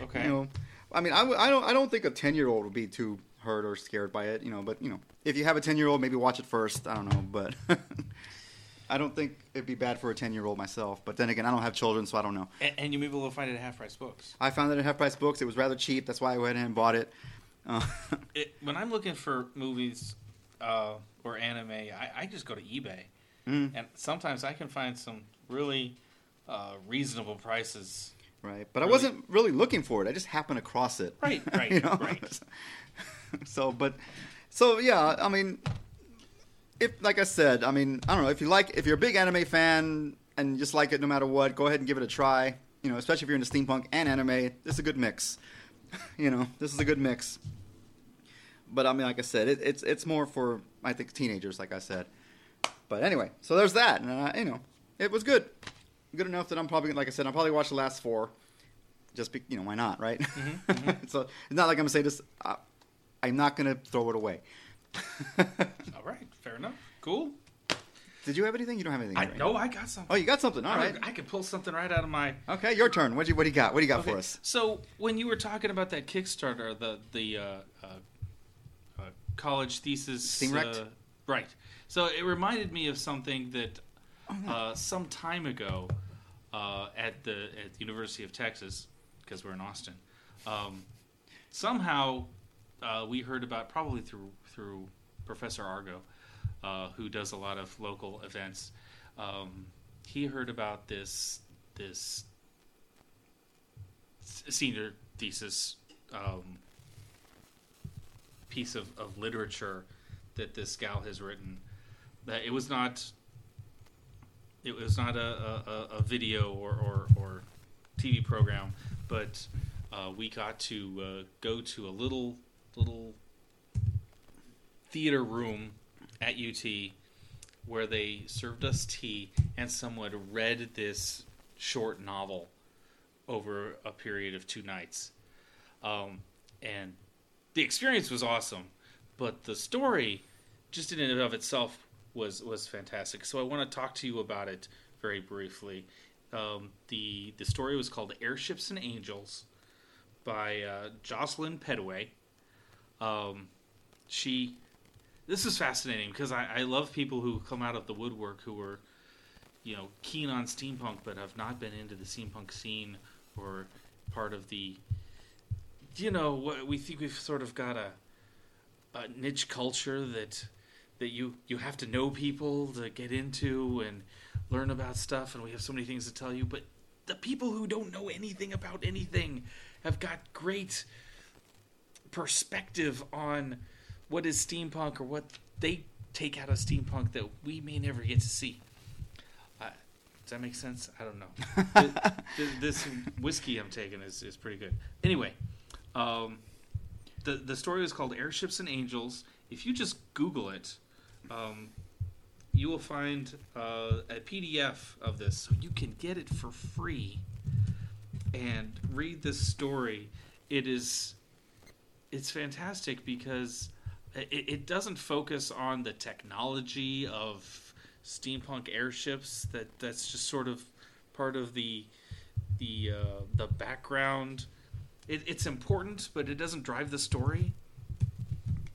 Okay. You know, I mean, I, w- I don't I don't think a 10 year old would be too hurt or scared by it. You know, but you know, if you have a 10 year old, maybe watch it first. I don't know, but I don't think it'd be bad for a 10 year old myself. But then again, I don't have children, so I don't know. And, and you may be able to find it at half price books. I found it at Half Price Books. It was rather cheap. That's why I went ahead and bought it. Uh, It, when I'm looking for movies uh, or anime, I, I just go to eBay, mm, and sometimes I can find some really uh, reasonable prices right? But I wasn't really looking for it. I just happened across it. Right, right, you know? right. so, but, so yeah, I mean, if like I said, I mean, I don't know if you like if you're a big anime fan and just like it no matter what, go ahead and give it a try. You know, especially if you're into steampunk and anime, this is a good mix. you know, this is a good mix. But I mean, like I said, it, it's it's more for I think teenagers, like I said. But anyway, so there's that, and uh, you know, it was good, good enough that I'm probably like I said, I'll probably watch the last four. Just be, you know, why not, right? so it's not like I'm gonna say this. Uh, I'm not gonna throw it away. All right, fair enough. Cool. Did you have anything? You don't have anything. I right? know I got something. Oh, you got something. All I, right. I can pull something right out of my. Okay, your turn. What do you What do you got? What do you got Okay, for us? So when you were talking about that Kickstarter, the the uh, uh, uh, college thesis, Steam Wrecked? uh, right? So it reminded me of something that Oh, uh, some time ago uh, at the at the University of Texas, because we're in Austin. Um, somehow uh, we heard about probably through through Professor Argo, uh, who does a lot of local events. Um, he heard about this this senior thesis um, piece of, of literature that this gal has written. That it was not it was not a, a, a- video or, or, or TV program, but uh, we got to uh, go to a little little theater room at UT where they served us tea and someone read this short novel over a period of two nights. Um, and the experience was awesome, but the story, just in and of itself, was was fantastic. So I want to talk to you about it very briefly. Um, the The story was called "Airships and Angels" by uh, Jocelyn Pedway. Um, she, this is fascinating because I, I love people who come out of the woodwork who are, you know, keen on steampunk but have not been into the steampunk scene or part of the you know we think we've sort of got a, a niche culture that that you you have to know people to get into and learn about stuff and we have so many things to tell you but the people who don't know anything about anything have got great perspective on what is steampunk or what they take out of steampunk that we may never get to see. Uh, does that make sense? I don't know. Th- th- this whiskey i'm taking is, is pretty good. Anyway um, the the story is called Airships and Angels. If you just Google it, um, you will find uh, a PDF of this, so you can get it for free and read this story. It is it's fantastic because it, it doesn't focus on the technology of steampunk airships. That that's just sort of part of the the uh, the background. It, it's important, but it doesn't drive the story.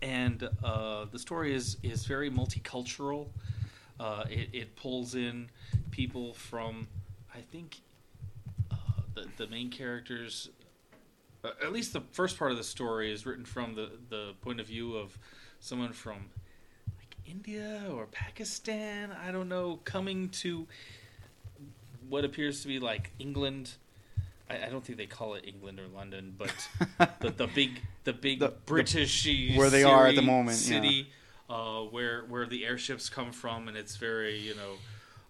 And uh, the story is is very multicultural. Uh, it, it pulls in people from, I think, uh, the the main characters. Uh, at least the first part of the story is written from the the point of view of someone from like India or Pakistan. I don't know, coming to what appears to be like England. I, I don't think they call it England or London, but the, the big the big The- British where they are at the moment, yeah. city uh, where where the airships come from, and it's very you know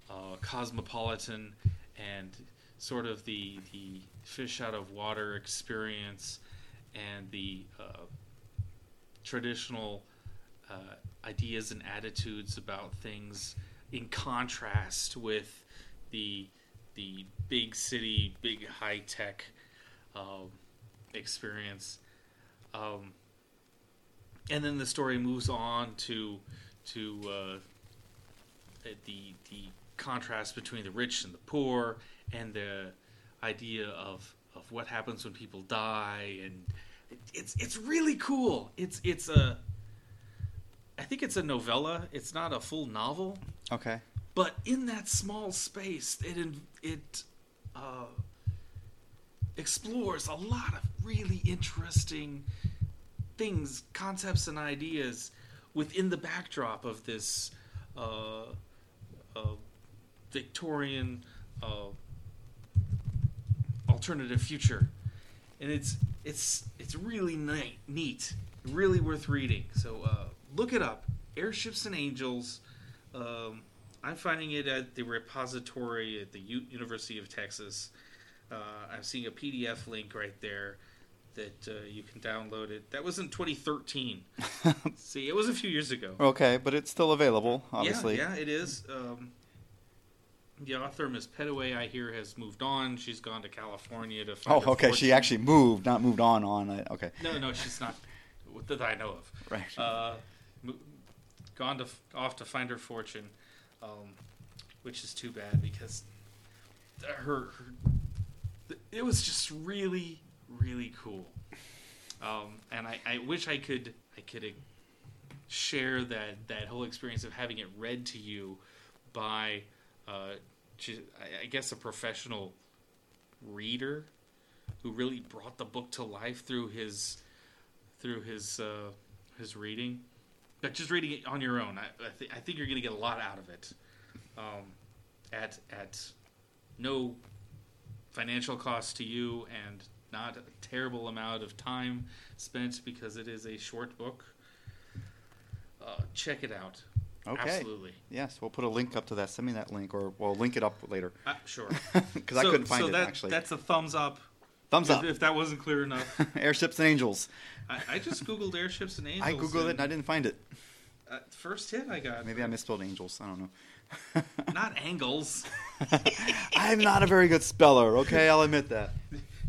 uh, cosmopolitan and sort of the the fish out of water experience and the uh, traditional uh, ideas and attitudes about things in contrast with the the big city, big high tech um, experience. Um, and then the story moves on to to uh, the the contrast between the rich and the poor, and the idea of of what happens when people die, and it's it's really cool. It's it's a I think it's a novella. It's not a full novel, Okay. but in that small space, it it uh, explores a lot of really interesting things, concepts, and ideas within the backdrop of this uh, uh, Victorian uh, alternative future, and it's it's it's really neat, neat, really worth reading. So uh, look it up. Airships and Angels. Um, I'm finding it at the repository at the U- University of Texas. Uh, I'm seeing a PDF link right there that uh, you can download it. That was in 2013. See, it was a few years ago. Okay, but it's still available, obviously. Yeah, yeah, it is. Um, the author, Miss Petaway, I hear, has moved on. She's gone to California to find. Oh, okay. She actually moved, not moved on on it. Okay. No, no, she's not. That I know of. Right. Uh, gone to off to find her fortune, um, which is too bad because her, her it was just really really cool. Um, and I, I wish I could I could share that that whole experience of having it read to you by uh, I guess a professional reader who really brought the book to life through his through his uh, his reading. But just reading it on your own, I, I, th- I think you're going to get a lot out of it. Um, at at no financial cost to you and not a terrible amount of time spent because it is a short book. Uh, check it out. Okay. Absolutely. Yes, we'll put a link up to that. Send me that link, or we'll link it up later Uh, sure. because I couldn't find so it that, actually. That's a thumbs up. Thumbs if, up. if that wasn't clear enough. Airships and Angels. I, I just googled airships and angels. I googled it and I didn't find it. uh, first hit I got. Maybe I misspelled angels. I don't know. Not angles. I'm not a very good speller. Okay, I'll admit that.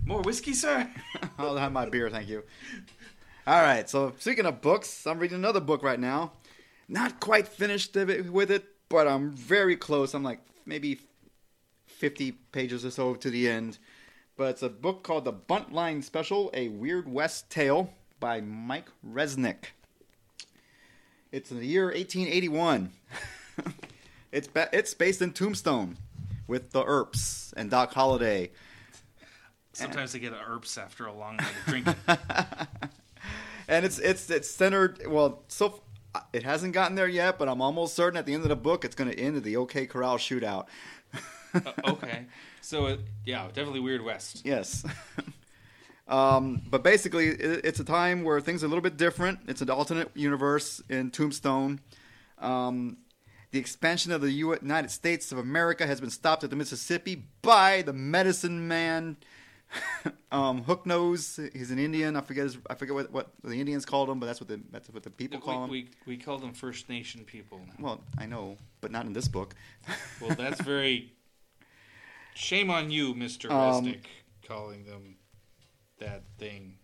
More whiskey, sir. I'll have my beer, thank you. All right, so speaking of books, I'm reading another book right now. Not quite finished with it, but I'm very close. I'm like maybe 50 pages or so to the end. But it's a book called The Buntline Special A Weird West Tale by Mike Resnick. It's in the year 1881. it's, ba- it's based in Tombstone with the Earps and Doc Holliday. Sometimes they get herbs after a long night of drinking. and it's it's it's centered. Well, so it hasn't gotten there yet, but I'm almost certain at the end of the book it's going to end at the OK Corral shootout. Uh, okay, so it, yeah, definitely Weird West. yes. um, but basically, it, it's a time where things are a little bit different. It's an alternate universe in Tombstone. Um, the expansion of the United States of America has been stopped at the Mississippi by the medicine man, um, Hook Nose. He's an Indian. I forget his, I forget what, what the Indians called him, but that's what the that's what the people call him. We, we, we call them First Nation people now. Well, I know, but not in this book. Well, that's very. Shame on you, Mr. Um, Resnick, calling them that thing.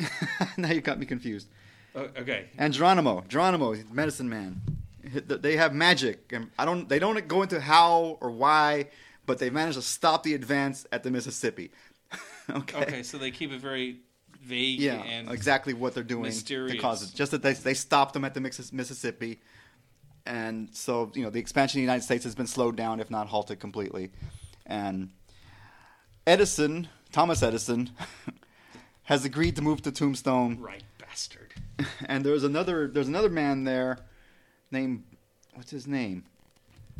now you got me confused. Oh, okay. And Geronimo, Geronimo, medicine man. They have magic, and I don't. They don't go into how or why, but they managed to stop the advance at the Mississippi. okay. Okay, so they keep it very vague Yeah, and exactly what they're doing to mysterious. cause it. Just that they they stopped them at the Mississippi, and so you know the expansion of the United States has been slowed down, if not halted completely. And Edison, Thomas Edison, has agreed to move to Tombstone. right bastard. and there's another there's another man there named what's his name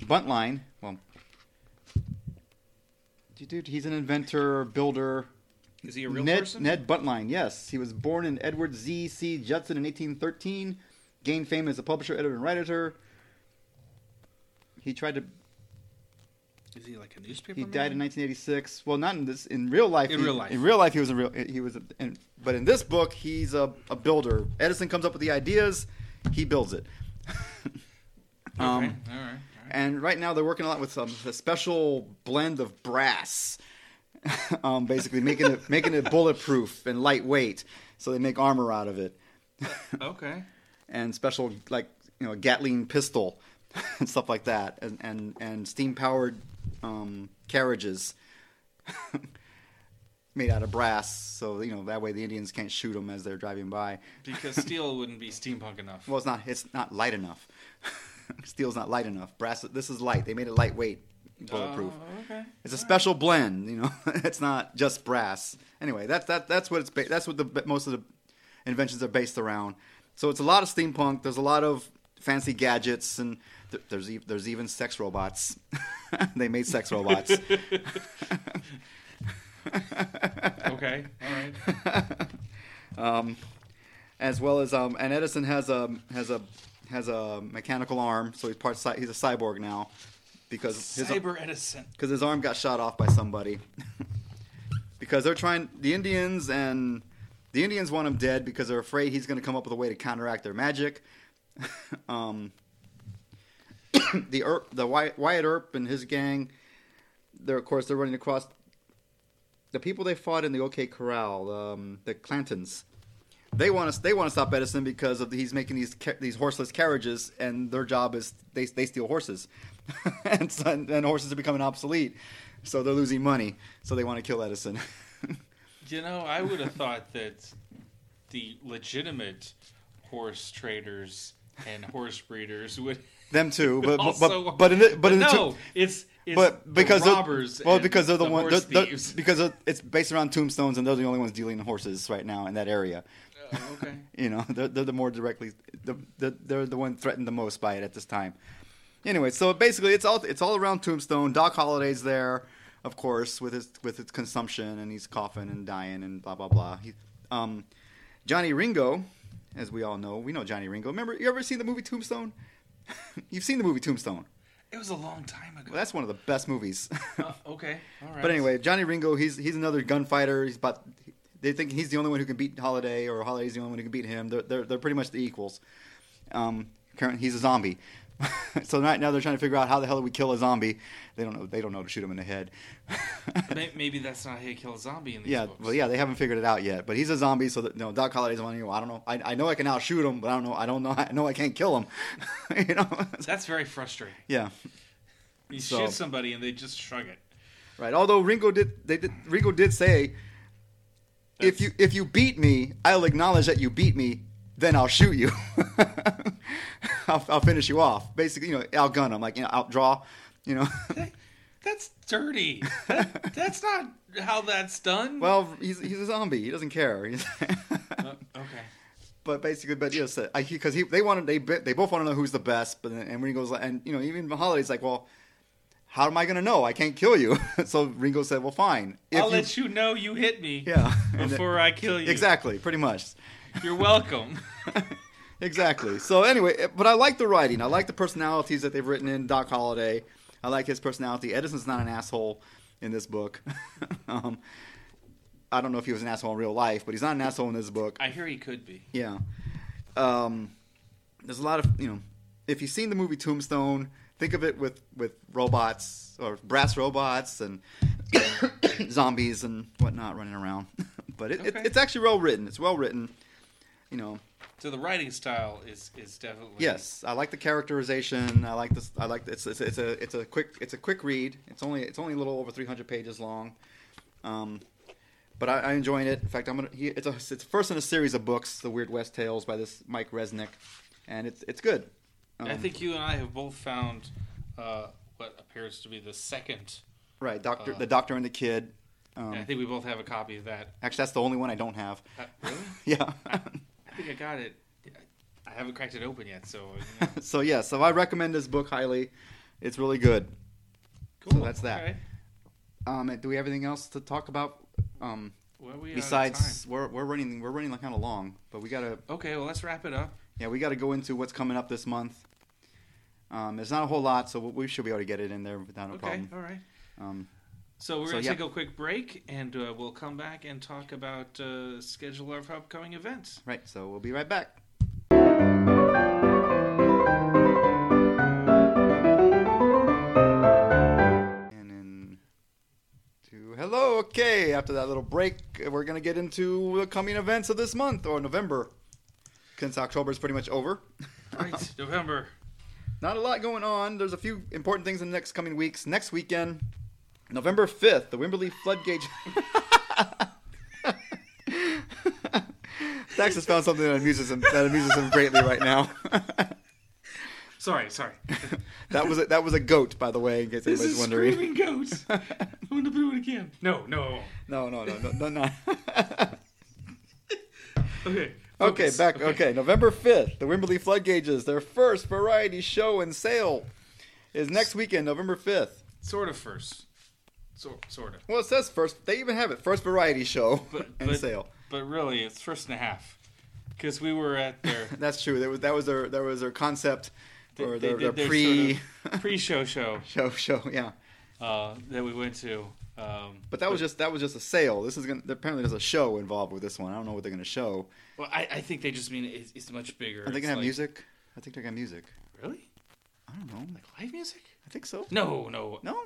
buntline well dude he's an inventor builder Is he a real ned, person? ned buntline yes he was born in edward z c judson in 1813 gained fame as a publisher editor and writer he tried to Is he like a newspaper? he man? died in 1986 well not in this in real life In he- real life. in real life he was a real he was a, in, but in this book he's a, a builder edison comes up with the ideas he builds it Okay, um, all right. All right. And right now they're working a lot with some a special blend of brass um, basically making it making it bulletproof and lightweight so they make armor out of it Okay. and special like you know gatling pistol and stuff like that and and, and steam powered um, carriages made out of brass so you know that way the indians can't shoot them as they're driving by Because steel wouldn't be steampunk enough. well it's not it's not light enough steel's not light enough brass this is light they made it lightweight bulletproof Oh, okay. it's a special blend, you know. it's not just brass. Anyway, that's that that's what it's ba- that's what the most of the inventions are based around. So it's a lot of steampunk. There's a lot of fancy gadgets, and th- there's e- there's even sex robots. they made sex robots. Okay, all right. um, as well as um, and Edison has a has a has a mechanical arm, so he's part cy- he's a cyborg now because his Cyber Edison. because his arm got shot off by somebody. because they're trying the Indians and the Indians want him dead because they're afraid he's going to come up with a way to counteract their magic. um, the Earp, the Wyatt, Wyatt Earp and his gang, they're of course they're running across the people they fought in the OK Corral, um, the Clantons. They want to they want to stop Edison because of the, he's making these these horseless carriages, and their job is they they steal horses, and, and horses are becoming obsolete, so they're losing money. So they want to kill Edison. You know, I would have thought that the legitimate horse traders and horse breeders would Them too, but also. but but in the, but in the two- no, it's, it's but because robbers. well, because they're the, the one horse they're- they're- because it's based around tombstones, and they're the only ones dealing in horses right now in that area. Okay. You know, they're, they're the more directly, the, the, they're the one threatened the most by it at this time. Anyway, so basically, it's all it's all around Tombstone. Doc Holliday's there, of course, with his with his consumption, and he's coughing and dying and blah blah blah. He, um, Johnny Ringo, as we all know, we know Johnny Ringo. Remember, you ever seen the movie Tombstone? You've seen the movie Tombstone. It was a long time ago. Well, that's one of the best movies. Uh, okay, all right. But anyway, Johnny Ringo, he's he's another gunfighter. He's about they think he's the only one who can beat Holliday, or Holliday's the only one who can beat him. They're they're, they're pretty much the equals. Um, current, he's a zombie. so right now they're trying to figure out how the hell do we kill a zombie. They don't know. They don't know to shoot him in the head. Maybe that's not how you kill a zombie in these yeah, books. well, yeah, they haven't figured it out yet. But he's a zombie, so that, no, Doc Holliday's one. You know, I don't know. I, I know I can outshoot him, but I don't know. I don't know. I know I can't kill him. you know. That's very frustrating. yeah. You So- shoot somebody and they just shrug it. Right. Although Ringo did, they did. Ringo did say, if you if you beat me, I'll acknowledge that you beat me. Then I'll shoot you. I'll, I'll finish you off. Basically, you know, I'll outgun him, like you know, outdraw. You know. That's dirty. That- that's not how that's done. well, he's he's a zombie. He doesn't care. Uh, okay. but basically, but yes, because he they wanted they they both want to know who's the best. But then, and Ringo's like, and you know, even Holliday's like, well. How am I going to know? I can't kill you. so Ringo said, "Well, fine. If I'll you- let you know you hit me Yeah, before I kill you. exactly, pretty much. You're welcome. exactly. So anyway, but I like the writing. I like the personalities that they've written in Doc Holliday. I like his personality. Edison's not an asshole in this book. um, I don't know if he was an asshole in real life, but he's not an asshole in this book. I hear he could be. Yeah. Um, there's a lot of you know, if you've seen the movie Tombstone, think of it with with robots or brass robots and zombies and whatnot running around. but it, it, it's actually well written. It's well written. You know, So the writing style is is definitely Yes, I like the characterization. I like this. I like it's it's, it's a it's a quick it's a quick read. It's only it's only a little over 300 pages long. Um, but I, I enjoying it. In fact, I'm gonna. He, it's a it's first in a series of books, The Weird West Tales by this Mike Resnick, and it's it's good. Um, I think you and I have both found uh, what appears to be the second. right, Doctor uh, the Doctor and the Kid. Um, I think we both have a copy of that. actually, that's the only one I don't have. Uh, really? yeah. I think I got it. I haven't cracked it open yet, so you know. so yeah, so I recommend this book highly. It's really good. cool. So that's that. Okay. Um, do we have anything else to talk about? Um, Well, we Besides, we're we're running we're running like kind of long, but we gotta okay, well let's wrap it up. yeah we gotta go into what's coming up this month. Um, there's not a whole lot, so we should be able to get it in there without a Okay, problem. all right. Um, So we're So, gonna yeah. take a quick break, and uh, we'll come back and talk about uh, schedule of upcoming events. right, so we'll be right back. And then to hello, okay. After that little break, we're gonna get into the coming events of this month or November, since October is pretty much over. Right, November. Not a lot going on. There's a few important things in the next coming weeks. Next weekend, November 5th, the Wimberley Floodgate. Dax has found something that amuses him that amuses him greatly right now. Sorry, sorry. that was a, that was a goat, by the way, in case This anybody's is wondering. screaming goats. I'm gonna do it again. No, no. No, no, no, no, no, no. Okay. Okay, focus. back. Okay. November 5th, the Wimberley Flood Gauges, their first variety show and sale, is next weekend, November 5th. Sort of first. So, sort of. Well, it says first. They even have it first variety show But- and but- sale. But really, it's first and a half. Because we were at their That's true. That was that was their that was their concept They- or they their, their did their pre pre-show show show show. Yeah, uh, that we went to. Um, but that was just that was just a sale. This is gonna apparently there's a show involved with this one. I don't know what they're gonna show. Well, I, I think they just mean it's, it's much bigger. Are they It's gonna have like- music? I think they're gonna have music. Really? I don't know. Like live music? I think so. No, no. No,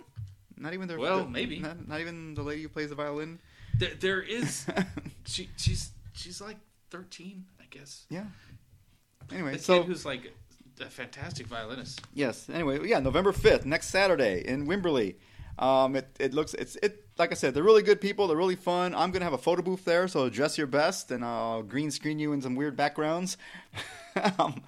not even their. Well, the- maybe. Not, not even the lady who plays the violin. There, there is. she, she's she's like thirteen, I guess. yeah. Anyway, The so kid who's like a fantastic violinist. Yes. Anyway, yeah, November fifth, next Saturday in Wimberley. Um, it, it looks it's it like I said, they're really good people. They're really fun. I'm gonna have a photo booth there, so dress your best, and I'll green screen you in some weird backgrounds. um,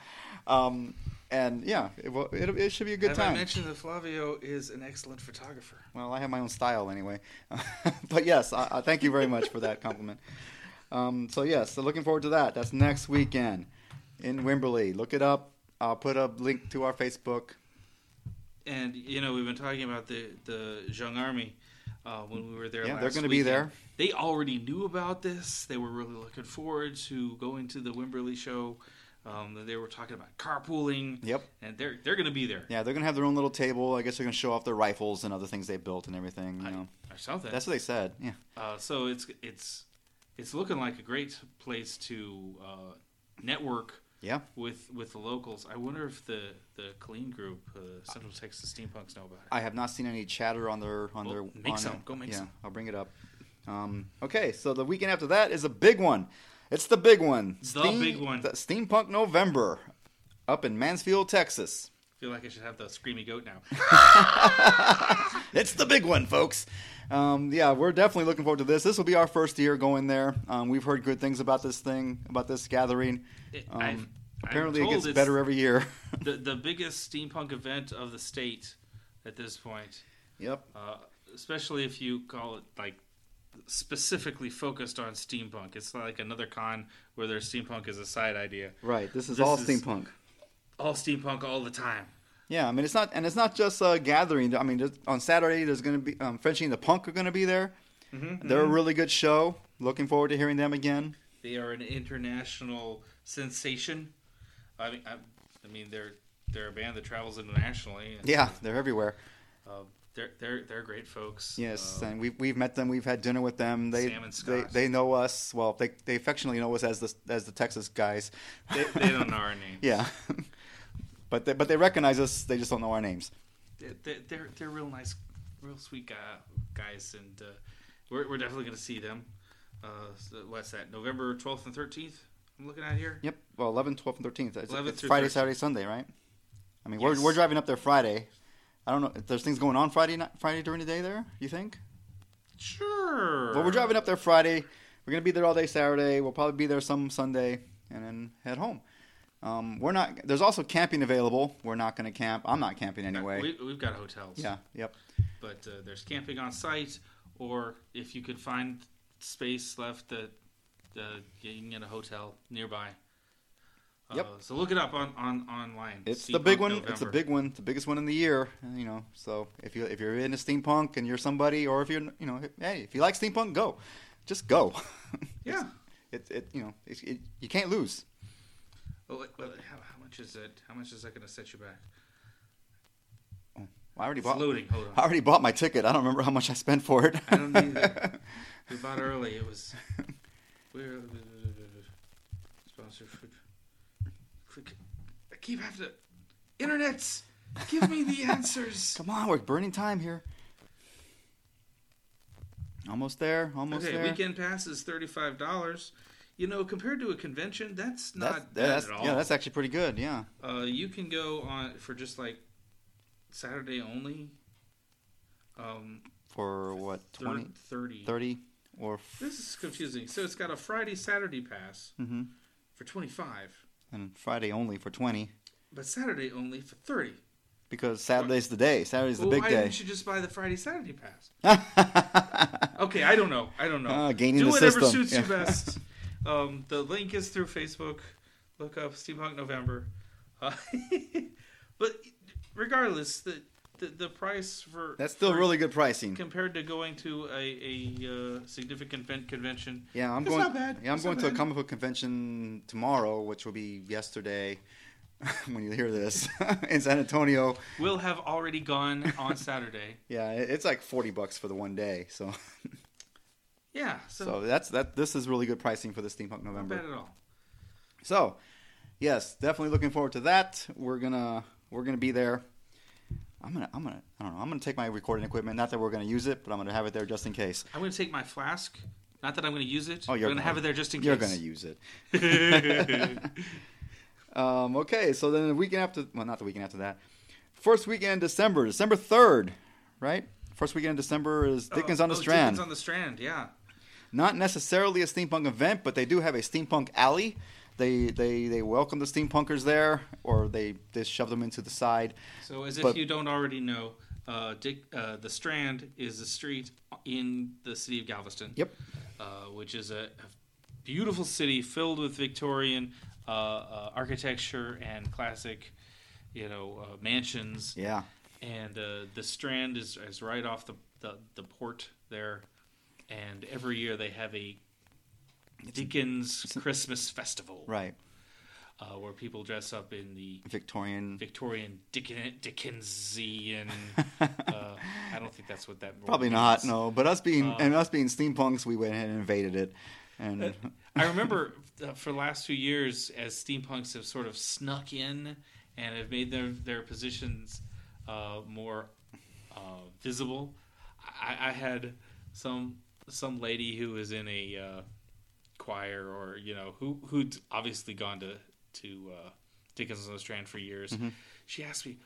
um, and yeah, it, will- it, it should be a good Have time. I mentioned that Flavio is an excellent photographer? Well, I have my own style anyway. but yes, I, I thank you very much for that compliment. Um, so yes, so looking forward to that. That's next weekend in Wimberley. Look it up. I'll put a link to our Facebook. And you know, we've been talking about the the Zhang Army uh, when we were there. Yeah, they're gonna be there. They already knew about this. They were really looking forward to going to the Wimberley show. Um, they were talking about carpooling. Yep. And they're they're going to be there. Yeah, they're gonna have their own little table. I guess they're gonna show off their rifles and other things they built and everything. You I- know, or something. that's what they said. Yeah. Uh, so it's it's it's looking like a great place to uh, network Yeah. with with the locals. I wonder if the the Clean Group, uh, Central Texas Steampunks, know about it. I have not seen any chatter on their on Well, their. make on some. it. Go make yeah, some. I'll bring it up. Um, okay, so the weekend after that is a big one. It's the big one. The big one. The Steampunk November, up in Mansfield, Texas. I feel like I should have the screamy goat now. It's the big one, folks. Um, yeah, we're definitely looking forward to this. This will be our first year going there. Um, we've heard good things about this thing, about this gathering. Um, apparently, it gets better every year. the the biggest steampunk event of the state at this point. yep. Uh, especially if you call it like specifically focused on steampunk. It's like another con where there's steampunk as a side idea. Right. This is This all is- steampunk. All steampunk all the time. Yeah, I mean it's not, and it's not just a gathering. I mean, just- on Saturday there's going to be um, Frenchy and the Punk are going to be there. Mm-hmm. They're a really good show. Looking forward to hearing them again. They are an international sensation. I mean, I, I mean they're they're a band that travels internationally. Yeah, they're everywhere. uh, they're they're they're great folks. Yes, Uh, and we've we've met them. We've had dinner with them. They Sam and they Scott. they know us well. They they affectionately know us as the as the Texas guys. they, they don't know our name. yeah, but they, but they recognize us. They just don't know our names. They're, they're they're real nice, real sweet guy, guys, and uh, we're we're definitely gonna see them. Uh, so what's that? November twelfth and thirteenth. I'm looking at here. Yep. Well, 11th, 12th, and 13th. It's, 11th it's Friday, 13th. Saturday, Sunday, right? I mean, Yes. we're we're driving up there Friday. I don't know if there's things going on Friday night, Friday during the day there. You think? Sure. Well, we're driving up there Friday. We're gonna be there all day Saturday. We'll probably be there some Sunday, and then head home. Um, we're not. There's also camping available. We're not gonna camp. I'm not camping anyway. We, we've got hotels. yeah. Yep. But uh, there's camping on site, or if you could find space left, that uh, you can get a hotel nearby. Uh, Yep. So look it up on, on online. It's the big one. It's the big one. The biggest one in the year. You know. So if you if you're into steampunk and you're somebody, or if you're you know, hey, if you like steampunk, go. Just go. Yeah. It it you know it, it, you can't lose. Well, how, how much is it? How much is that going to set you back? Oh, I already It's bought. loading. Hold on. I already bought my ticket. I don't remember how much I spent for it. I don't either. We bought early. It was. We're uh, sponsored food. I keep having to. Internets, give me the answers. Come on, we're burning time here. Almost there. Almost there. okay, there. weekend pass is thirty-five dollars. You know, compared to a convention, that's not That's, bad that's at all. yeah, that's actually pretty good. Yeah. Uh, you can go on for just like Saturday only. Um, For what thir- 20, 30. 30 or f- This is confusing. So it's got a Friday Saturday pass hmm for twenty-five, and Friday only for twenty but Saturday only for thirty. because Saturday's the day. Saturday's the well, big why day. didn't you just buy the Friday Saturday pass? Okay, I don't know. I don't know. Ah, gaining Do the whatever system. suits you best. Um, the link is through Facebook. Look up Steampunk November. Uh, but regardless, the the, the price for That's still for- really good pricing. compared to going to a, a uh, significant con- convention. Yeah, I'm It's going. not bad. Yeah, I'm It's going not to a comic book convention tomorrow, which will be yesterday when you hear this in San Antonio. We'll have already gone on Saturday. Yeah, it's like forty bucks for the one day. So, Yeah, so, so that's that. This is really good pricing for the Steampunk November. not bad at all. So, yes, definitely looking forward to that. We're gonna we're gonna be there. I'm gonna I'm gonna I don't know I'm gonna take my recording equipment. Not that we're gonna use it, but I'm gonna have it there just in case. I'm going to take my flask. Not that I'm going to use it. Oh, you're to gonna- have it there just in case. You're gonna use it. Um, okay, so then the weekend after, well, not the weekend after that. First weekend in December, December 3rd, right? First weekend in December is Dickens Oh, on the oh, Strand. Dickens on the Strand, yeah. Not necessarily a steampunk event, but they do have a steampunk alley. They they they welcome the steampunkers there, or they they shove them into the side. So, as if you don't already know, uh, Dick, uh, the Strand is a street in the city of Galveston. Yep. Uh, which is a, beautiful city filled with Victorian uh, uh, architecture and classic, you know, uh, mansions. Yeah. And uh, the Strand is, is right off the, the the port there, and every year they have a Dickens Christmas festival, Right. uh, where people dress up in the Victorian. Victorian Dicken, Dickensian. uh, I don't think that's what that Probably not. means. No, but us being Uh, and us being steampunks, we went ahead and invaded it. And I remember uh, for the last few years, as steampunks have sort of snuck in and have made their their positions uh, more uh, visible. I, I had some some lady who was in a uh, choir, or you know, who who'd obviously gone to to uh, Dickens on the Strand for years. Mm-hmm. She asked me,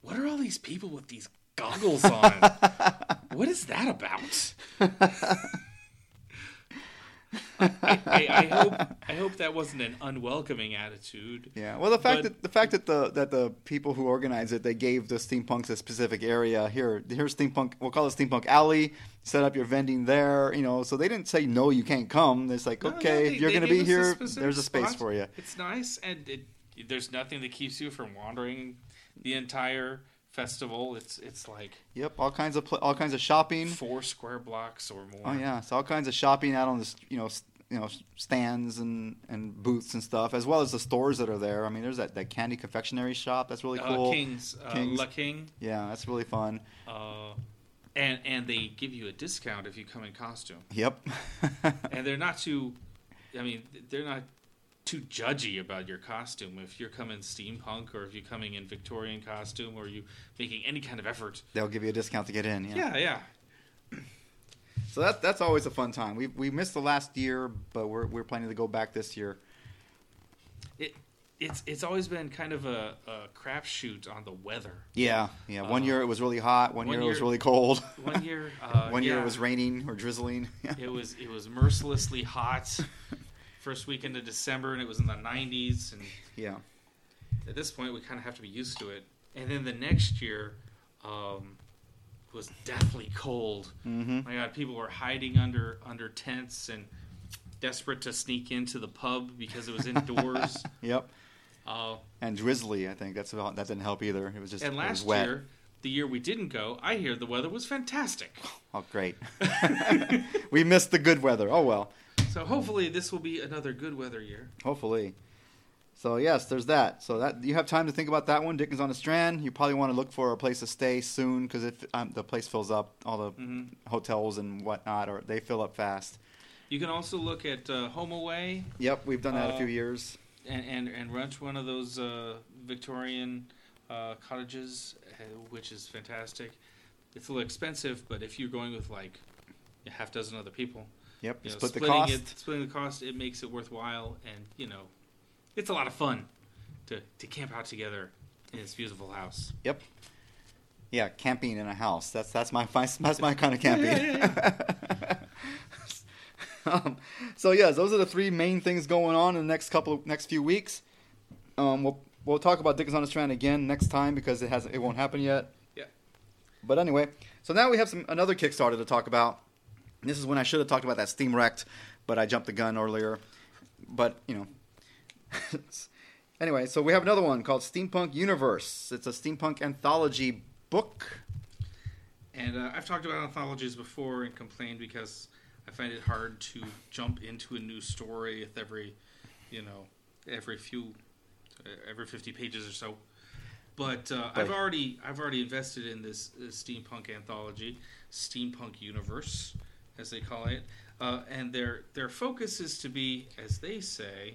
"What are all these people with these goggles on? what is that about?" I, I, I hope I hope that wasn't an unwelcoming attitude. Yeah. Well, the fact But- that the fact that the that the people who organized it they gave the steampunks a specific area. Here, here's steampunk. We'll call it steampunk alley. Set up your vending there. You know, so they didn't say no, you can't come. It's like No, no, okay, they- if you're going to be us a here, there's a space spot. for you. It's nice, and it, there's nothing that keeps you from wandering the entire festival. It's it's like Yep. All kinds of pl- all kinds of shopping. four square blocks or more. Oh yeah, so all kinds of shopping out on the s- you know s- you know stands and and booths and stuff, as well as the stores that are there. I mean, there's that, that candy confectionery shop. That's really cool. Uh, Kings, uh, La King, Yeah, that's really fun. uh, and and they give you a discount if you come in costume. Yep. and they're not too i mean they're not too judgy about your costume if you're coming steampunk or if you're coming in victorian costume or you making any kind of effort They'll give you a discount to get in. Yeah. yeah yeah So that's that's always a fun time. We we missed the last year, but we're we're planning to go back this year. it it's it's always been kind of a, a crapshoot on the weather Yeah, yeah. One year it was really hot. One, one year, it was really cold. one year uh, one year yeah, it was raining or drizzling. it was it was mercilessly hot first weekend of december and it was in the 90s and yeah. at this point we kind of have to be used to it and then the next year um, was deathly cold Mm-hmm. My God, people were hiding under under tents and desperate to sneak into the pub because it was indoors. Yep. uh, And drizzly, I think that's about, that didn't help either. It was just and last wet. year, the year we didn't go, I hear the weather was fantastic. Oh, great. we missed the good weather. Oh well. So hopefully this will be another good weather year. Hopefully. So yes, there's that. So that you have time to think about that one. Dickens on the Strand. You probably want to look for a place to stay soon because if um, the place fills up, all the Mhm. hotels and whatnot, or they fill up fast. You can also look at uh, Home Away Yep, we've done that a Uh, few years. and, and, and rent one of those uh, Victorian uh, cottages, uh, which is fantastic. It's a little expensive, but if you're going with like a half dozen other people, Yep, you know, split the cost. It, splitting the cost, it makes it worthwhile, and you know, it's a lot of fun to to camp out together in this beautiful house. Yep. Yeah, camping in a house. That's that's my that's my kind of camping. um, so yes, those are the three main things going on in the next couple of, next few weeks. Um, we'll we'll talk about Dickens on the Strand again next time because it hasn't it won't happen yet. Yeah. But anyway, so now we have some another Kickstarter to talk about. This is when I should have talked about that Steam Wrecked, but I jumped the gun earlier. But you know. Anyway, so we have another one called Steampunk Universe. It's a steampunk anthology book. And uh, I've talked about anthologies before and complained because I find it hard to jump into a new story with every, you know, every few, uh, every fifty pages or so. But uh, I've already I've already invested in this, uh steampunk anthology, steampunk universe, as they call it, uh, and their their focus is to be, as they say,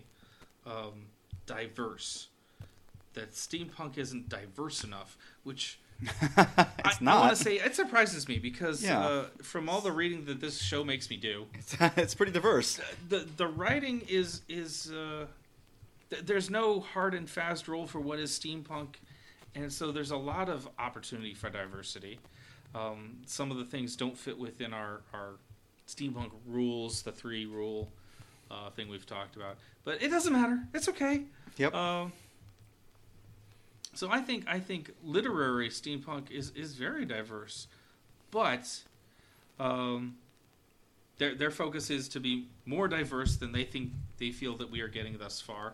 um, diverse. That steampunk isn't diverse enough, which it's I, not. I want to say it surprises me because Yeah. uh, from all the reading that this show makes me do, It's, it's pretty diverse. the the writing is is uh, th- there's no hard and fast rule for what is steampunk, and so there's a lot of opportunity for diversity. Um, some of the things don't fit within our our steampunk rules, the three rule uh, thing we've talked about, but it doesn't matter. It's okay. Yep. Um, so I think I think literary steampunk is is very diverse, but um, their their focus is to be more diverse than they think they feel that we are getting thus far,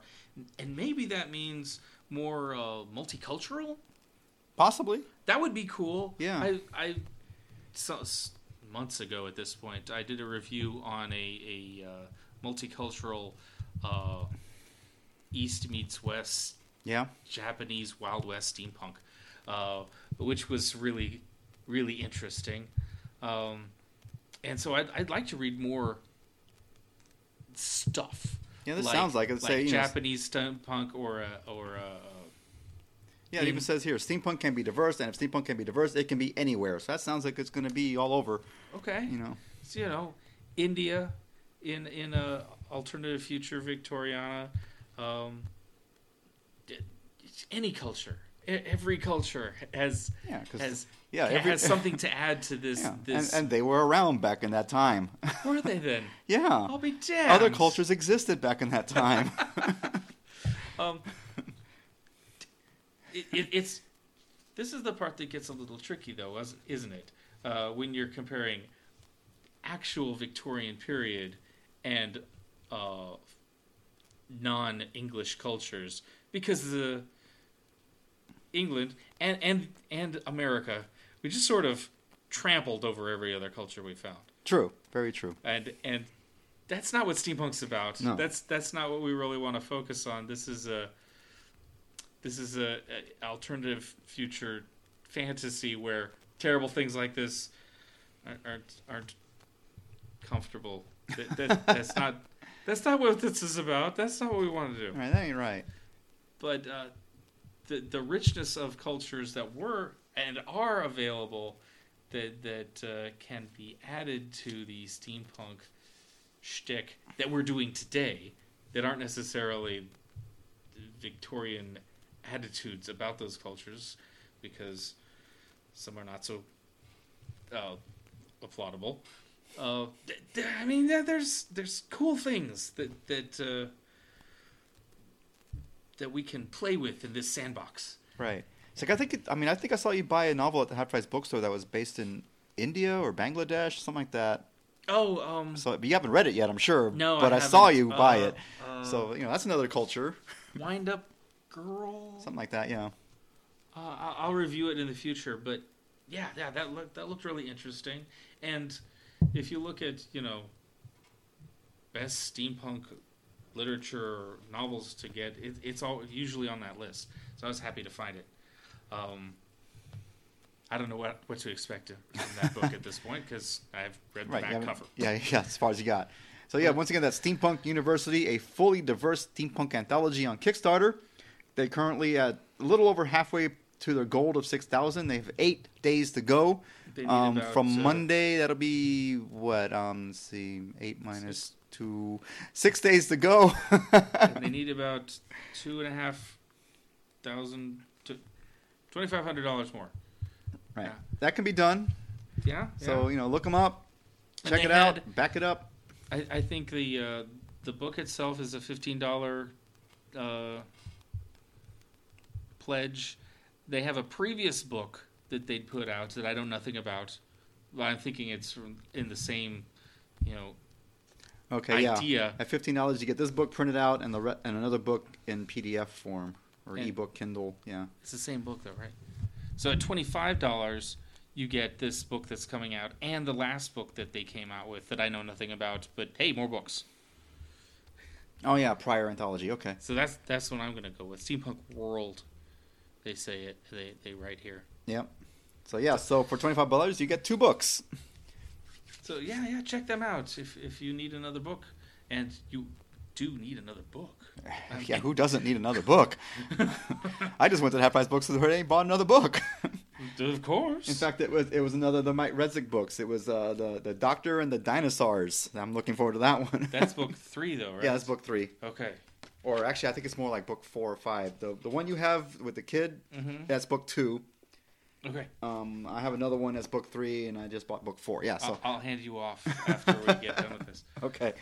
and maybe that means more uh, multicultural. Possibly. That would be cool. Yeah. I I so, months ago at this point I did a review on a a uh, multicultural uh, East meets West Yeah. Japanese Wild West steampunk, uh, which was really, really interesting. Um, and so I'd, I'd like to read more stuff. Yeah, this sounds like it. Say, you know, Japanese steampunk or a, or a, Yeah, it even says here steampunk can be diverse, and if steampunk can be diverse, it can be anywhere. So that sounds like it's going to be all over. okay, You know. so, you know, India in in a alternative future Victoriana, um, any culture, every culture has Yeah, has yeah, has something to add to this. Yeah, and, this and they were around back in that time. were they then? yeah, I'll be damned. other cultures existed back in that time. Um, it, it, it's this is the part that gets a little tricky, though, is- isn't it? Uh, when you're comparing actual Victorian period and uh, non-English cultures, because the England and and and America, we just sort of trampled over every other culture we found true, very true. and and that's not what steampunk's about. No. That's that's not what we really want to focus on. This is a this is a, a alternative future fantasy where terrible things like this aren't aren't, comfortable. That, that, that's not that's not what this is about. That's not what we want to do right, that ain't right. but uh, the the richness of cultures that were and are available that that uh, can be added to the steampunk shtick that we're doing today that aren't necessarily Victorian attitudes about those cultures because some are not so uh, applaudable. Uh, th- th- I mean, there- there's there's cool things that that uh, that we can play with in this sandbox. Right. It's like I think. It, I mean, I think I saw you buy a novel at the half price bookstore that was based in India or Bangladesh, something like that. Oh, um, So, but you haven't read it yet, I'm sure. no, but I, haven't. saw you buy Uh, it. so you know that's another culture, wind up, girl. something like that. Yeah. Uh, I- I'll review it in the future, but yeah, yeah, that looked that looked really interesting. And if you look at you know best steampunk literature or novels to get, it, it's all usually on that list. So I was happy to find it. Um, I don't know what what to expect from that book at this point because I've read the Right. back cover. Yeah, yeah. As far as you got. So yeah, once again, that's Steampunk Universe, a fully diverse steampunk anthology on Kickstarter. They're currently at a little over halfway to their goal of six thousand. They have eight days to go. Um, about, from uh, Monday, that'll be what? Um, let's see, eight minus two, six days to go. they need about two and a half thousand to twenty five hundred dollars more. right, Yeah. that can be done. Yeah. So yeah. you know, look them up, And check it out, back it up. I, I think the uh, the book itself is a fifteen dollar uh, pledge. They have a previous book that they'd put out that I know nothing about. But I'm thinking it's in the same, you know, Okay, yeah. idea. At fifteen dollars, you get this book printed out and the re- and another book in PDF form or And- ebook, Kindle. Yeah. It's the same book though, right? So at twenty five dollars, you get this book that's coming out and the last book that they came out with that I know nothing about. But hey, more books. Oh yeah, prior anthology. Okay. So that's that's what I'm gonna go with. Steampunk World. They say it. They they write here. Yep. So yeah, so for twenty five dollars, you get two books. So yeah, yeah, check them out if if you need another book, and you do need another book. I Yeah, who doesn't need another book? I just went to half price books and bought another book. Of course. In fact, it was it was another of the Mike Resnick books. It was uh, the the Doctor and the Dinosaurs. I'm looking forward to that one. that's book three, though, right? yeah, that's book three. Okay. Or actually, I think it's more like book four or five. The the one you have with the kid, Mm-hmm. that's book two. Okay. Um, I have another one that's book three, and I just bought book four. Yeah, so I'll, I'll hand you off after we get done with this. okay.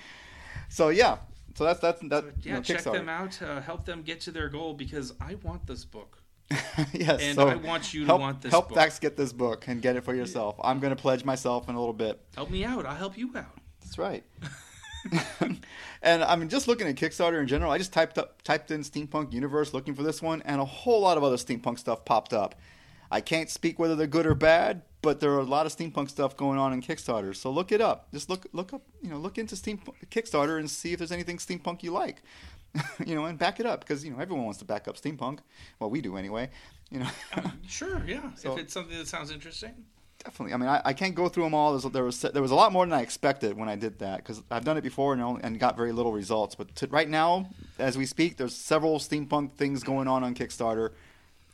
So yeah, so that's that's that. You yeah, know, check Kickstarter. them out. Uh, help them get to their goal because I want this book. yes, And so I want you to help, want this help book. Dax get this book and get it for yourself. I'm going to pledge myself in a little bit. Help me out. I'll help you out. That's right. and I mean, just looking at Kickstarter in general, I just typed up typed in steampunk universe looking for this one, and a whole lot of other steampunk stuff popped up. I can't speak whether they're good or bad, but there are a lot of steampunk stuff going on in Kickstarter. So look it up. Just look look up, you know, look into steam Kickstarter and see if there's anything steampunk you like. you know, and back it up because you know everyone wants to back up steampunk. Well, we do anyway. You know. Sure, yeah. So- if it's something that sounds interesting. Definitely. I mean, I, I can't go through them all. There's, there was there was a lot more than I expected when I did that because I've done it before and only, and got very little results. But to, right now, as we speak, there's several steampunk things going on on Kickstarter.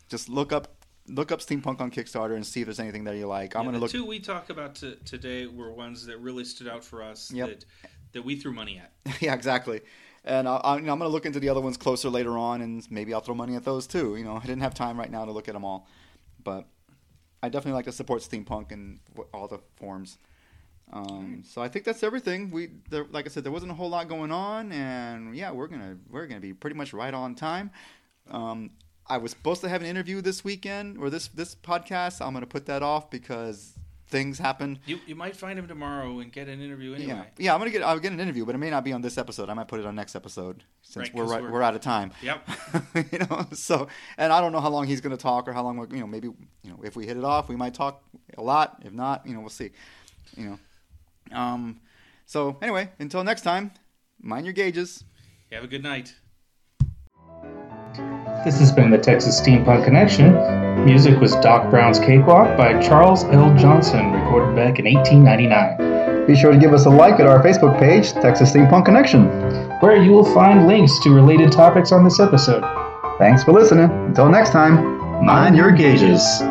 Just look up look up steampunk on Kickstarter and see if there's anything that you like. I'm Yeah, gonna the look. two we talk about t- today were ones that really stood out for us Yep. that that we threw money at. yeah, exactly. And I, I, you know, I'm gonna look into the other ones closer later on, and maybe I'll throw money at those too. You know, I didn't have time right now to look at them all, but I definitely like to support steampunk in all the forms. Um, so I think that's everything. We, there, like I said, there wasn't a whole lot going on, and yeah, we're gonna we're gonna be pretty much right on time. Um, I was supposed to have an interview this weekend or this this podcast. I'm gonna put that off because things happen. You you might find him tomorrow and get an interview anyway. Yeah, yeah. I'm gonna get I'll get an interview, but it may not be on this episode. I might put it on next episode since Right, we're right, we're- we're out of time. Yep. you know, so and I don't know how long he's gonna talk or how long we're, you know maybe you know if we hit it off we might talk a lot. If not, you know we'll see. You know, um. So anyway, until next time, mind your gauges. Have a good night. This has been the Texas Steampunk Connection. Music was Doc Brown's Cakewalk by Charles L. Johnson, recorded back in 1899, Be sure to give us a like at our Facebook page, Texas Steampunk Connection. where you will find links to related topics on this episode. Thanks for listening. Until next time, mind your gauges.